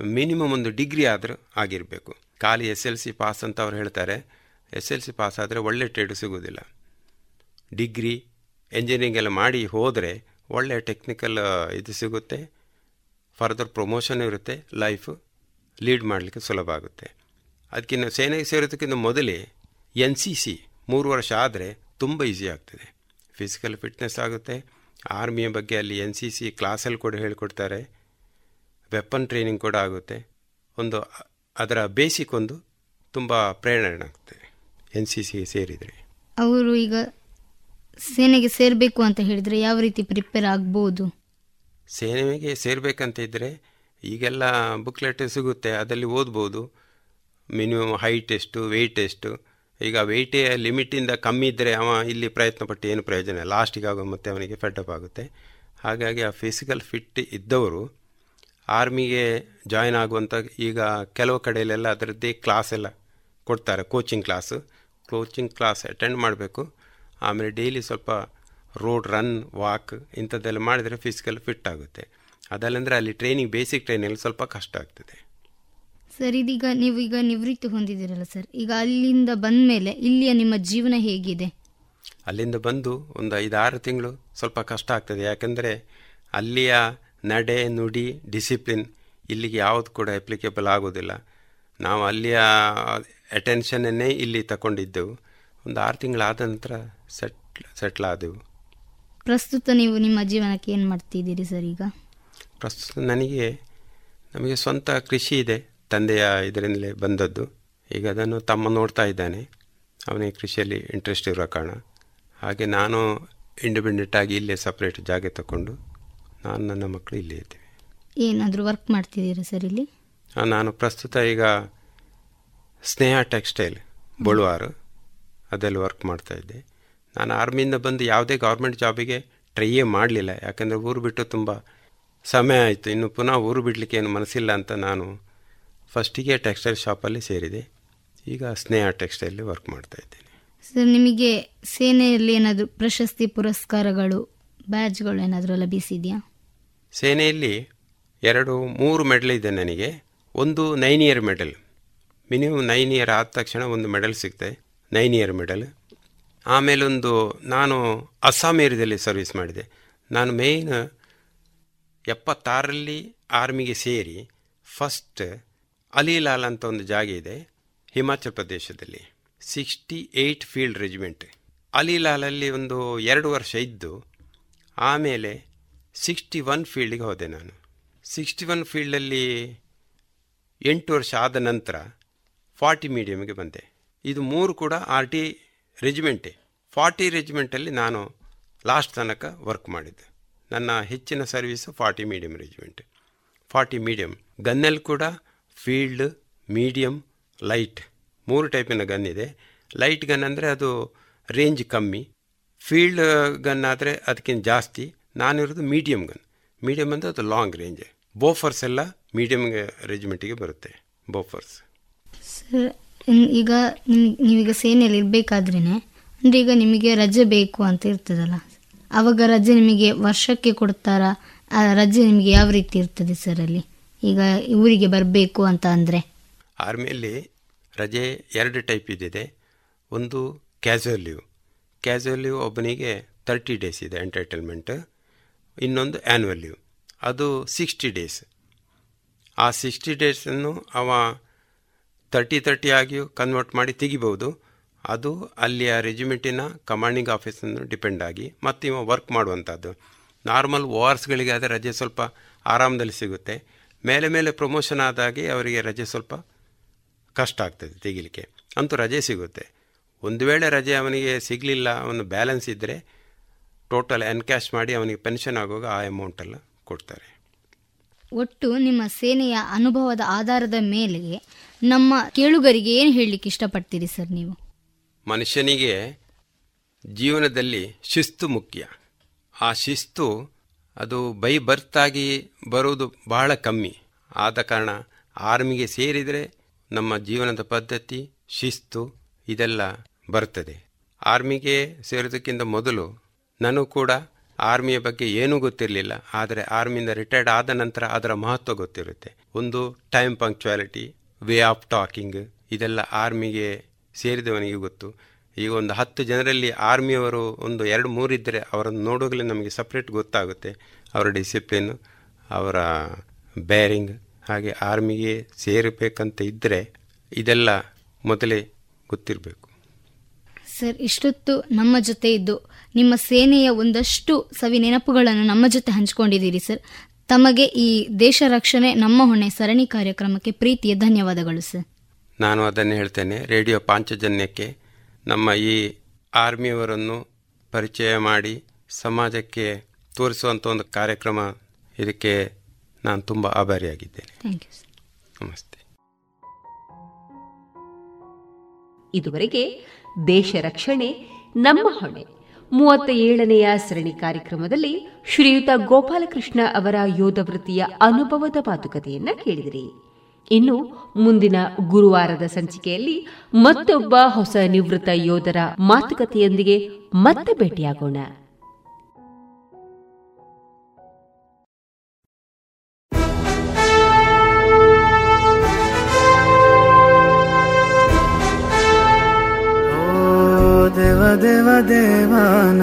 ಮಿನಿಮಮ್ ಒಂದು ಡಿಗ್ರಿ ಆದರೂ ಆಗಿರಬೇಕು. ಖಾಲಿ ಎಸ್ ಎಲ್ ಸಿ ಪಾಸ್ ಅಂತ ಅವ್ರು ಹೇಳ್ತಾರೆ. ಎಸ್ ಎಲ್ ಸಿ ಪಾಸ್ ಆದರೆ ಒಳ್ಳೆ ಟ್ರೇಡ್ ಸಿಗೋದಿಲ್ಲ ಡಿಗ್ರಿ ಎಂಜಿನಿಯರಿಂಗ್ ಎಲ್ಲ ಮಾಡಿ ಹೋದರೆ ಒಳ್ಳೆ ಟೆಕ್ನಿಕಲ್ ಇದು ಸಿಗುತ್ತೆ. ಫರ್ದರ್ ಪ್ರಮೋಷನ್ ಇರುತ್ತೆ ಲೈಫ್ ಲೀಡ್ ಮಾಡಲಿಕ್ಕೆ ಸುಲಭ ಆಗುತ್ತೆ. ಅದಕ್ಕಿಂತ ಸೇನೆಗೆ ಸೇರೋದಕ್ಕಿಂತ ಮೊದಲೇ ಎನ್ ಸಿ ಸಿ ಮೂರು ವರ್ಷ ಆದರೆ ತುಂಬ ಈಸಿ ಆಗ್ತದೆ. ಫಿಸಿಕಲ್ ಫಿಟ್ನೆಸ್ ಆಗುತ್ತೆ. ಆರ್ಮಿಯ ಬಗ್ಗೆ ಅಲ್ಲಿ ಎನ್ ಸಿ ಸಿ ಕ್ಲಾಸಲ್ಲಿ ಕೂಡ ಹೇಳಿಕೊಡ್ತಾರೆ. ವೆಪನ್ ಟ್ರೈನಿಂಗ್ ಕೂಡ ಆಗುತ್ತೆ. ಒಂದು ಅದರ ಬೇಸಿಕ್ ಒಂದು ತುಂಬ ಪ್ರೇರಣೆ ಆಗ್ತದೆ ಎನ್ ಸಿ ಸಿ ಸೇರಿದರೆ. ಅವರು ಈಗ ಸೇನೆಗೆ ಸೇರಬೇಕು ಅಂತ ಹೇಳಿದರೆ ಯಾವ ರೀತಿ ಪ್ರಿಪೇರ್ ಆಗ್ಬೋದು? ಸೇನೆಗೆ ಸೇರಬೇಕಂತ ಇದ್ದರೆ ಈಗೆಲ್ಲ ಬುಕ್ಲೆಟ್ ಸಿಗುತ್ತೆ, ಅದರಲ್ಲಿ ಓದ್ಬೋದು. ಮಿನಿಮಮ್ ಹೈಟ್ ಎಷ್ಟು ವೆಯ್ಟ್ ಎಷ್ಟು ಈಗ ವೆಯ್ಟೇ ಲಿಮಿಟಿಂದ ಕಮ್ಮಿ ಇದ್ದರೆ ಅವ ಇಲ್ಲಿ ಪ್ರಯತ್ನ ಪಟ್ಟು ಏನು ಪ್ರಯೋಜನ ಲಾಸ್ಟಿಗೆ ಆಗೋ ಮತ್ತೆ ಅವನಿಗೆ ಫೆಡ್ಅಪ್ ಆಗುತ್ತೆ. ಹಾಗಾಗಿ ಆ ಫಿಸಿಕಲ್ ಫಿಟ್ ಇದ್ದವರು ಆರ್ಮಿಗೆ ಜಾಯ್ನ್ ಆಗುವಂಥ ಈಗ ಕೆಲವು ಕಡೆಯಲ್ಲೆಲ್ಲ ಅದರದ್ದೇ ಕ್ಲಾಸ್ ಎಲ್ಲ ಕೊಡ್ತಾರೆ coaching class coaching class attend ಮಾಡಬೇಕು. ಆಮೇಲೆ ಡೈಲಿ ಸ್ವಲ್ಪ ರೋಡ್ ರನ್ ವಾಕ್ ಇಂಥದ್ದೆಲ್ಲ ಮಾಡಿದರೆ ಫಿಸಿಕಲ್ ಫಿಟ್ ಆಗುತ್ತೆ. ಅದಲ್ಲಂದರೆ ಅಲ್ಲಿ ಟ್ರೈನಿಂಗ್ ಬೇಸಿಕ್ ಟ್ರೈನಿಂಗ್ ಸ್ವಲ್ಪ ಕಷ್ಟ ಆಗ್ತದೆ. ಸರ್ ಇದೀಗ ನೀವು ಈಗ ನಿವೃತ್ತಿ ಹೊಂದಿದ್ದೀರಲ್ಲ ಸರ್. ಈಗ ಅಲ್ಲಿಂದ ಬಂದ ಮೇಲೆ ಇಲ್ಲಿಯ ನಿಮ್ಮ ಜೀವನ ಹೇಗಿದೆ? ಅಲ್ಲಿಂದ ಬಂದು ಒಂದು ಐದು ಆರು ತಿಂಗಳು ಸ್ವಲ್ಪ ಕಷ್ಟ ಆಗ್ತದೆ. ಯಾಕೆಂದರೆ ಅಲ್ಲಿಯ ನಡೆ ನುಡಿ ಡಿಸಿಪ್ಲಿನ್ ಇಲ್ಲಿಗೆ ಯಾವುದು ಕೂಡ ಅಪ್ಲಿಕೇಬಲ್ ಆಗೋದಿಲ್ಲ. ನಾವು ಅಲ್ಲಿಯ ಅಟೆನ್ಷನನ್ನೇ ಇಲ್ಲಿ ತಗೊಂಡಿದ್ದೆವು ಒಂದು ಆರು ತಿಂಗಳಾದ ನಂತರ ಸೆಟ್ಲ್ ಸೆಟ್ಲ್ ಆದೆವು. ಪ್ರಸ್ತುತ ನೀವು ನಿಮ್ಮ ಜೀವನಕ್ಕೆ ಏನು ಮಾಡ್ತಿದ್ದೀರಿ ಸರ್ ಈಗ? ಪ್ರಸ್ತುತ ನನಗೆ ನಮಗೆ ಸ್ವಂತ ಕೃಷಿ ಇದೆ ತಂದೆಯ ಇದರಿಂದಲೇ ಬಂದದ್ದು. ಈಗ ಅದನ್ನು ತಮ್ಮ ನೋಡ್ತಾ ಇದ್ದಾನೆ. ಅವನಿಗೆ ಕೃಷಿಯಲ್ಲಿ ಇಂಟ್ರೆಸ್ಟ್ ಇರೋ ಕಾರಣ. ಹಾಗೆ ನಾನು ಇಂಡಿಪೆಂಡೆಂಟ್ ಆಗಿ ಇಲ್ಲೇ ಸಪ್ರೇಟ್ ಜಾಗ ತಗೊಂಡು ನಾನು ನನ್ನ ಮಕ್ಕಳು ಇಲ್ಲೇ ಇದ್ದೇವೆ. ಏನಾದರೂ ವರ್ಕ್ ಮಾಡ್ತಿದ್ದೀರಾ ಸರ್ ಇಲ್ಲಿ? ನಾನು ಪ್ರಸ್ತುತ ಈಗ ಸ್ನೇಹ ಟೆಕ್ಸ್ಟೈಲ್ ಬಳುವಾರು ಅದರಲ್ಲಿ ವರ್ಕ್ ಮಾಡ್ತಾ ಇದ್ದೆ. ನಾನು ಆರ್ಮಿಯಿಂದ ಬಂದು ಯಾವುದೇ ಗೌರ್ಮೆಂಟ್ ಜಾಬಿಗೆ ಟ್ರೈಯೇ ಮಾಡಲಿಲ್ಲ. ಯಾಕಂದರೆ ಊರು ಬಿಟ್ಟು ತುಂಬ ಸಮಯ ಆಯಿತು. ಇನ್ನು ಪುನಃ ಊರು ಬಿಡಲಿಕ್ಕೆ ಏನು ಮನಸ್ಸಿಲ್ಲ ಅಂತ ನಾನು ಫಸ್ಟಿಗೆ ಟೆಕ್ಸ್ಟೈಲ್ ಶಾಪಲ್ಲಿ ಸೇರಿದೆ. ಈಗ ಸ್ನೇಹ ಟೆಕ್ಸ್ಟೈಲ್ ವರ್ಕ್ ಮಾಡ್ತಾ ಇದ್ದೇನೆ. ಸರ್ ನಿಮಗೆ ಸೇನೆಯಲ್ಲಿ ಏನಾದರೂ ಪ್ರಶಸ್ತಿ ಪುರಸ್ಕಾರಗಳು ಬ್ಯಾಜ್ಗಳು ಏನಾದರೂ ಲಭಿಸಿದೆಯಾ ಸೇನೆಯಲ್ಲಿ ಎರಡು ಮೂರು ಮೆಡಲ್ ಇದೆ ನನಗೆ. ಒಂದು nine year medal minimum nine year ಆದ ತಕ್ಷಣ ಒಂದು ಮೆಡಲ್ ಸಿಗ್ತದೆ. ನೈನ್ ಇಯರ್ ಮೆಡಲ್ ಆಮೇಲೊಂದು ನಾನು ಅಸ್ಸಾಂ ಏರಿಯಾದಲ್ಲಿ ಸರ್ವಿಸ್ ಮಾಡಿದೆ. ನಾನು ಮೇಯ್ನ್ ಎಪ್ಪತ್ತಾರರಲ್ಲಿ ಆರ್ಮಿಗೆ ಸೇರಿ ಫಸ್ಟ್ ಅಲಿಲಾಲ್ ಅಂತ ಒಂದು ಜಾಗ ಇದೆ ಹಿಮಾಚಲ್ ಪ್ರದೇಶದಲ್ಲಿ. Sixty eight field regiment. ಅಲಿಲಾಲಲ್ಲಿ ಒಂದು ಎರಡು ವರ್ಷ ಇದ್ದು, ಆಮೇಲೆ ಸಿಕ್ಸ್ಟಿ ಒನ್ ಫೀಲ್ಡಿಗೆ ಹೋದೆ ನಾನು. ಸಿಕ್ಸ್ಟಿ ಒನ್ ಫೀಲ್ಡಲ್ಲಿ ಎಂಟು ವರ್ಷ ಆದ ನಂತರ ಫಾರ್ಟಿ ಮೀಡಿಯಮ್ಗೆ ಬಂದೆ. ಇದು ಮೂರು ಕೂಡ ಆರ್ ಟಿ ರೆಜಿಮೆಂಟೇ. ಫಾರ್ಟಿ ರೆಜಿಮೆಂಟಲ್ಲಿ ನಾನು ಲಾಸ್ಟ್ ತನಕ ವರ್ಕ್ ಮಾಡಿದ್ದೆ. ನನ್ನ ಹೆಚ್ಚಿನ service forty medium regiment forty medium ಗನ್ನಲ್ಲಿ ಕೂಡ ಫೀಲ್ಡ್ ಮೀಡಿಯಂ ಲೈಟ್ ಮೂರು ಟೈಪಿನ ಗನ್ ಇದೆ. ಲೈಟ್ ಗನ್ ಅಂದರೆ ಅದು ರೇಂಜ್ ಕಮ್ಮಿ. ಫೀಲ್ಡ್ ಗನ್ ಆದರೆ ಅದಕ್ಕಿಂತ ಜಾಸ್ತಿ. ನಾನಿರೋದು ಮೀಡಿಯಂ ಗನ್ ಮೀಡಿಯಂ ಅಂದರೆ ಅದು ಲಾಂಗ್ ರೇಂಜ್ ಬೋಫರ್ಸ್ ಎಲ್ಲ ಮೀಡಿಯಂ ರೆಜಿಮೆಂಟಿಗೆ ಬರುತ್ತೆ. ಬೋಫರ್ಸ್ ಸರ್ ಈಗ ನೀವೀಗ ಸೇನೆಯಲ್ಲಿ ಇರಬೇಕಾದ್ರೇ ಅಂದರೆ ಈಗ ನಿಮಗೆ ರಜೆ ಬೇಕು ಅಂತ ಇರ್ತದಲ್ಲ? ಆವಾಗ ರಜೆ ನಿಮಗೆ ವರ್ಷಕ್ಕೆ ಕೊಡ್ತಾರಾ. ಆ ರಜೆ ನಿಮಗೆ ಯಾವ ರೀತಿ ಇರ್ತದೆ ಸರ್ ಅಲ್ಲಿ? ಈಗ ಊರಿಗೆ ಬರಬೇಕು ಅಂತ ಅಂದರೆ? ಆರ್ಮಿಯಲ್ಲಿ ರಜೆ ಎರಡು ಟೈಪ್ ಇದೆ ಒಂದು ಕ್ಯಾಸುವಲ್ ಲೀವ್ ಕ್ಯಾಸುವಲ್ ಲೀವ್ ಒಬ್ಬನಿಗೆ ತರ್ಟಿ ಡೇಸ್ ಇದೆ ಎಂಟರ್ಟೈನ್ಮೆಂಟ್ ಇನ್ನೊಂದು ಆ್ಯನ್ಯುವಲ್ ಲೀವ್ ಅದು ಸಿಕ್ಸ್ಟಿ ಡೇಸ್ ಆ ಸಿಕ್ಸ್ಟಿ ಡೇಸನ್ನು ಅವ ತರ್ಟಿ ತರ್ಟಿ ಆಗಿಯೂ ಕನ್ವರ್ಟ್ ಮಾಡಿ ತೆಗಿಬೋದು ಅದು ಅಲ್ಲಿಯ ರೆಜಿಮೆಂಟಿನ ಕಮಾಂಡಿಂಗ್ ಆಫೀಸನ್ನು ಡಿಪೆಂಡ್ ಆಗಿ ಮತ್ತು ಇವ ವರ್ಕ್ ಮಾಡುವಂಥದ್ದು. ನಾರ್ಮಲ್ ವಾರ್ಸ್ಗಳಿಗೆ ಆದರೆ ರಜೆ ಸ್ವಲ್ಪ ಆರಾಮದಲ್ಲಿ ಸಿಗುತ್ತೆ. ಮೇಲೆ ಮೇಲೆ ಪ್ರಮೋಷನ್ ಆದಾಗೆ ಅವರಿಗೆ ರಜೆ ಸ್ವಲ್ಪ ಕಷ್ಟ ಆಗ್ತದೆ ತೆಗಿಲಿಕ್ಕೆ. ಅಂತೂ ರಜೆ ಸಿಗುತ್ತೆ. ಒಂದು ವೇಳೆ ರಜೆ ಅವನಿಗೆ ಸಿಗಲಿಲ್ಲ, ಅವನು ಬ್ಯಾಲೆನ್ಸ್ ಇದ್ದರೆ ಟೋಟಲ್ ಎನ್ಕ್ಯಾಶ್ ಮಾಡಿ ಅವನಿಗೆ ಪೆನ್ಷನ್ ಆಗುವಾಗ ಆ ಅಮೌಂಟೆಲ್ಲ ಕೊಡ್ತಾರೆ. ಒಟ್ಟು ನಿಮ್ಮ ಸೇನೆಯ ಅನುಭವದ ಆಧಾರದ ಮೇಲೆ ನಮ್ಮ ಕೇಳುಗರಿಗೆ ಏನು ಹೇಳಲಿಕ್ಕೆ ಇಷ್ಟಪಡ್ತೀರಿ ಸರ್ ನೀವು? ಮನುಷ್ಯನಿಗೆ ಜೀವನದಲ್ಲಿ ಶಿಸ್ತು ಮುಖ್ಯ. ಆ ಶಿಸ್ತು ಅದು ಬೈ ಬರ್ತಾಗಿ ಬರೋದು ಬಹಳ ಕಮ್ಮಿ. ಆದ ಕಾರಣ ಆರ್ಮಿಗೆ ಸೇರಿದರೆ ನಮ್ಮ ಜೀವನದ ಪದ್ಧತಿ, ಶಿಸ್ತು ಇದೆಲ್ಲ ಬರ್ತದೆ. ಆರ್ಮಿಗೆ ಸೇರೋದಕ್ಕಿಂತ ಮೊದಲು ನಾನು ಕೂಡ ಆರ್ಮಿಯ ಬಗ್ಗೆ ಏನೂ ಗೊತ್ತಿರಲಿಲ್ಲ. ಆದರೆ ಆರ್ಮಿಯಿಂದ ರಿಟೈರ್ಡ್ ಆದ ನಂತರ ಅದರ ಮಹತ್ವ ಗೊತ್ತಿರುತ್ತೆ. ಒಂದು time punctuality, way of talking, ಇದೆಲ್ಲ ಆರ್ಮಿಗೆ ಸೇರಿದವನಿಗೆ ಗೊತ್ತು. ಈಗ ಒಂದು ಹತ್ತು ಜನರಲ್ಲಿ ಆರ್ಮಿಯವರು ಒಂದು ಎರಡು ಮೂರು ಇದ್ದರೆ ಅವರನ್ನು ನೋಡುವಾಗಲೇ ನಮಗೆ ಸಪ್ರೇಟ್ ಗೊತ್ತಾಗುತ್ತೆ. ಅವರ ಡಿಸಿಪ್ಲಿನ್ ಅವರ ಬೇರಿಂಗ್ ಹಾಗೆ ಆರ್ಮಿಗೆ ಸೇರಬೇಕಂತ ಇದ್ದರೆ ಇದೆಲ್ಲ ಮೊದಲೇ ಗೊತ್ತಿರಬೇಕು. ಸರ್, ಇಷ್ಟೊತ್ತು ನಮ್ಮ ಜೊತೆ ಇದ್ದು ನಿಮ್ಮ ಸೇನೆಯ ಒಂದಷ್ಟು ಸವಿ ನೆನಪುಗಳನ್ನು ನಮ್ಮ ಜೊತೆ ಹಂಚಿಕೊಂಡಿದ್ದೀರಿ ಸರ್. ತಮಗೆ ಈ ದೇಶ ರಕ್ಷಣೆ ನಮ್ಮ ಹೊಣೆ. ಸರಣಿ ಕಾರ್ಯಕ್ರಮಕ್ಕೆ ಪ್ರೀತಿಯ ಧನ್ಯವಾದಗಳು ಸರ್. ನಾನು ಅದನ್ನು ಹೇಳ್ತೇನೆ. ರೇಡಿಯೋ ಪಾಂಚಜನ್ಯಕ್ಕೆ ನಮ್ಮ ಈ ಆರ್ಮಿಯವರನ್ನು ಪರಿಚಯ ಮಾಡಿ ಸಮಾಜಕ್ಕೆ ತೋರಿಸುವಂಥ ಒಂದು ಕಾರ್ಯಕ್ರಮ ಇದಕ್ಕೆ ನಾನು ತುಂಬ ಆಭಾರಿಯಾಗಿದ್ದೇನೆ. ಥ್ಯಾಂಕ್ ಯು ನಮಸ್ತೆ. ಇದುವರೆಗೆ ದೇಶ ರಕ್ಷಣೆ ನಮ್ಮ ಹೊಣೆ. ಮೂವತ್ತ ಏಳನೆಯ ಸರಣಿ ಕಾರ್ಯಕ್ರಮದಲ್ಲಿ ಶ್ರೀಯುತ ಗೋಪಾಲಕೃಷ್ಣ ಅವರ ಯೋಧ ವೃತ್ತಿಯ ಅನುಭವದ ಮಾತುಕತೆಯನ್ನ ಕೇಳಿದಿರಿ. ಇನ್ನು ಮುಂದಿನ ಗುರುವಾರದ ಸಂಚಿಕೆಯಲ್ಲಿ ಮತ್ತೊಬ್ಬ ಹೊಸ ನಿವೃತ್ತ ಯೋಧರ ಮಾತುಕತೆಯೊಂದಿಗೆ ಮತ್ತೆ ಭೇಟಿಯಾಗೋಣ. ದೇವ ದೇವ ದೇವಾನ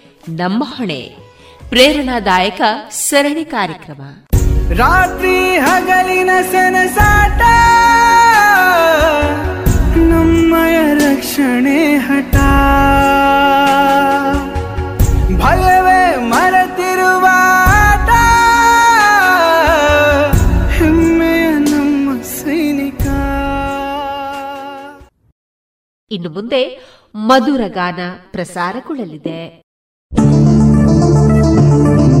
ನಮ್ಮ ಹೊಣೆ. ಪ್ರೇರಣಾದಾಯಕ ಸರಣಿ ಕಾರ್ಯಕ್ರಮ. ರಾತ್ರಿ ಹಗಲಿನ ಸನಸಾಟ ನಮ್ಮಯ ರಕ್ಷಣೆ ಹಠ. ಭಯವೇ ಮರೆತಿರುವ ಹೆಮ್ಮೆಯ ನಮ್ಮ ಸೈನಿಕ. ಇನ್ನು ಮುಂದೆ ಮಧುರ ಗಾನ ಪ್ರಸಾರಗೊಳ್ಳಲಿದೆ ಿ. Thank you.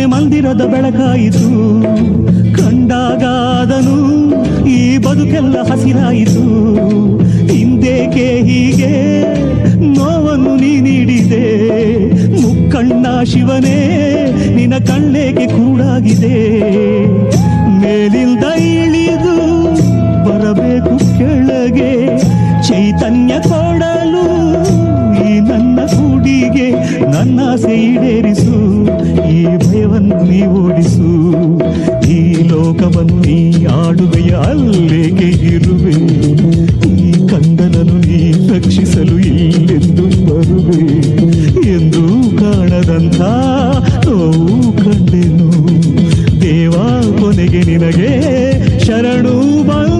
ಮನೆ ಮಂದಿರದ ಬೆಳಕಾಯಿತು. ಕಂಡಾಗಾದನು ಈ ಬದುಕೆಲ್ಲ ಹಸಿರಾಯಿತು. ಹಿಂದೇಕೆ ಹೀಗೆ? ನೋವನ್ನು ನೀ ನೀಡಿದೆ. ಮುಕ್ಕಣ್ಣ ಶಿವನೇ, ನಿನ್ನ ಕಣ್ಣೇಕೆ ಕೂಡಾಗಿದೆ. ಮೇಲಿಂದ ಇಳಿದು ಬರಬೇಕು ಕೆಳಗೆ. ಚೈತನ್ಯ ಕೊಡಲು ಈ ನನ್ನ ಕೂಡಿಗೆ ನನ್ನ ಸೈಡೇರಿಸು ಈ ನೀ ಓಡಿಸು. ಈ ಲೋಕವನ್ನು ನೀ ಆಡುವೆಯ ಅಲ್ಲೇಗೆ ಇರುವೆ? ಈ ಕಂದನನು ನೀ ರಕ್ಷಿಸಲು ಇಲ್ಲೆಂದು ಬರುವೆ. ಎಂದು ಕಾಣದಂಥ ನೋವು ಕಂಡೆನು. ದೇವಾ ಕೊನೆಗೆ ನಿನಗೆ ಶರಣು ಬಂದನು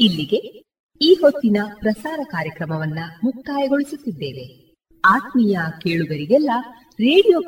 ಇಲ್ಲಿಗೆ ಈ ಹೊತ್ತಿನ ಪ್ರಸಾರ ಕಾರ್ಯಕ್ರಮವನ್ನ ಮುಕ್ತಾಯಗೊಳಿಸುತ್ತಿದ್ದೇವೆ. ಆತ್ಮೀಯ ಕೇಳುಗರಿಗೆಲ್ಲ ರೇಡಿಯೋ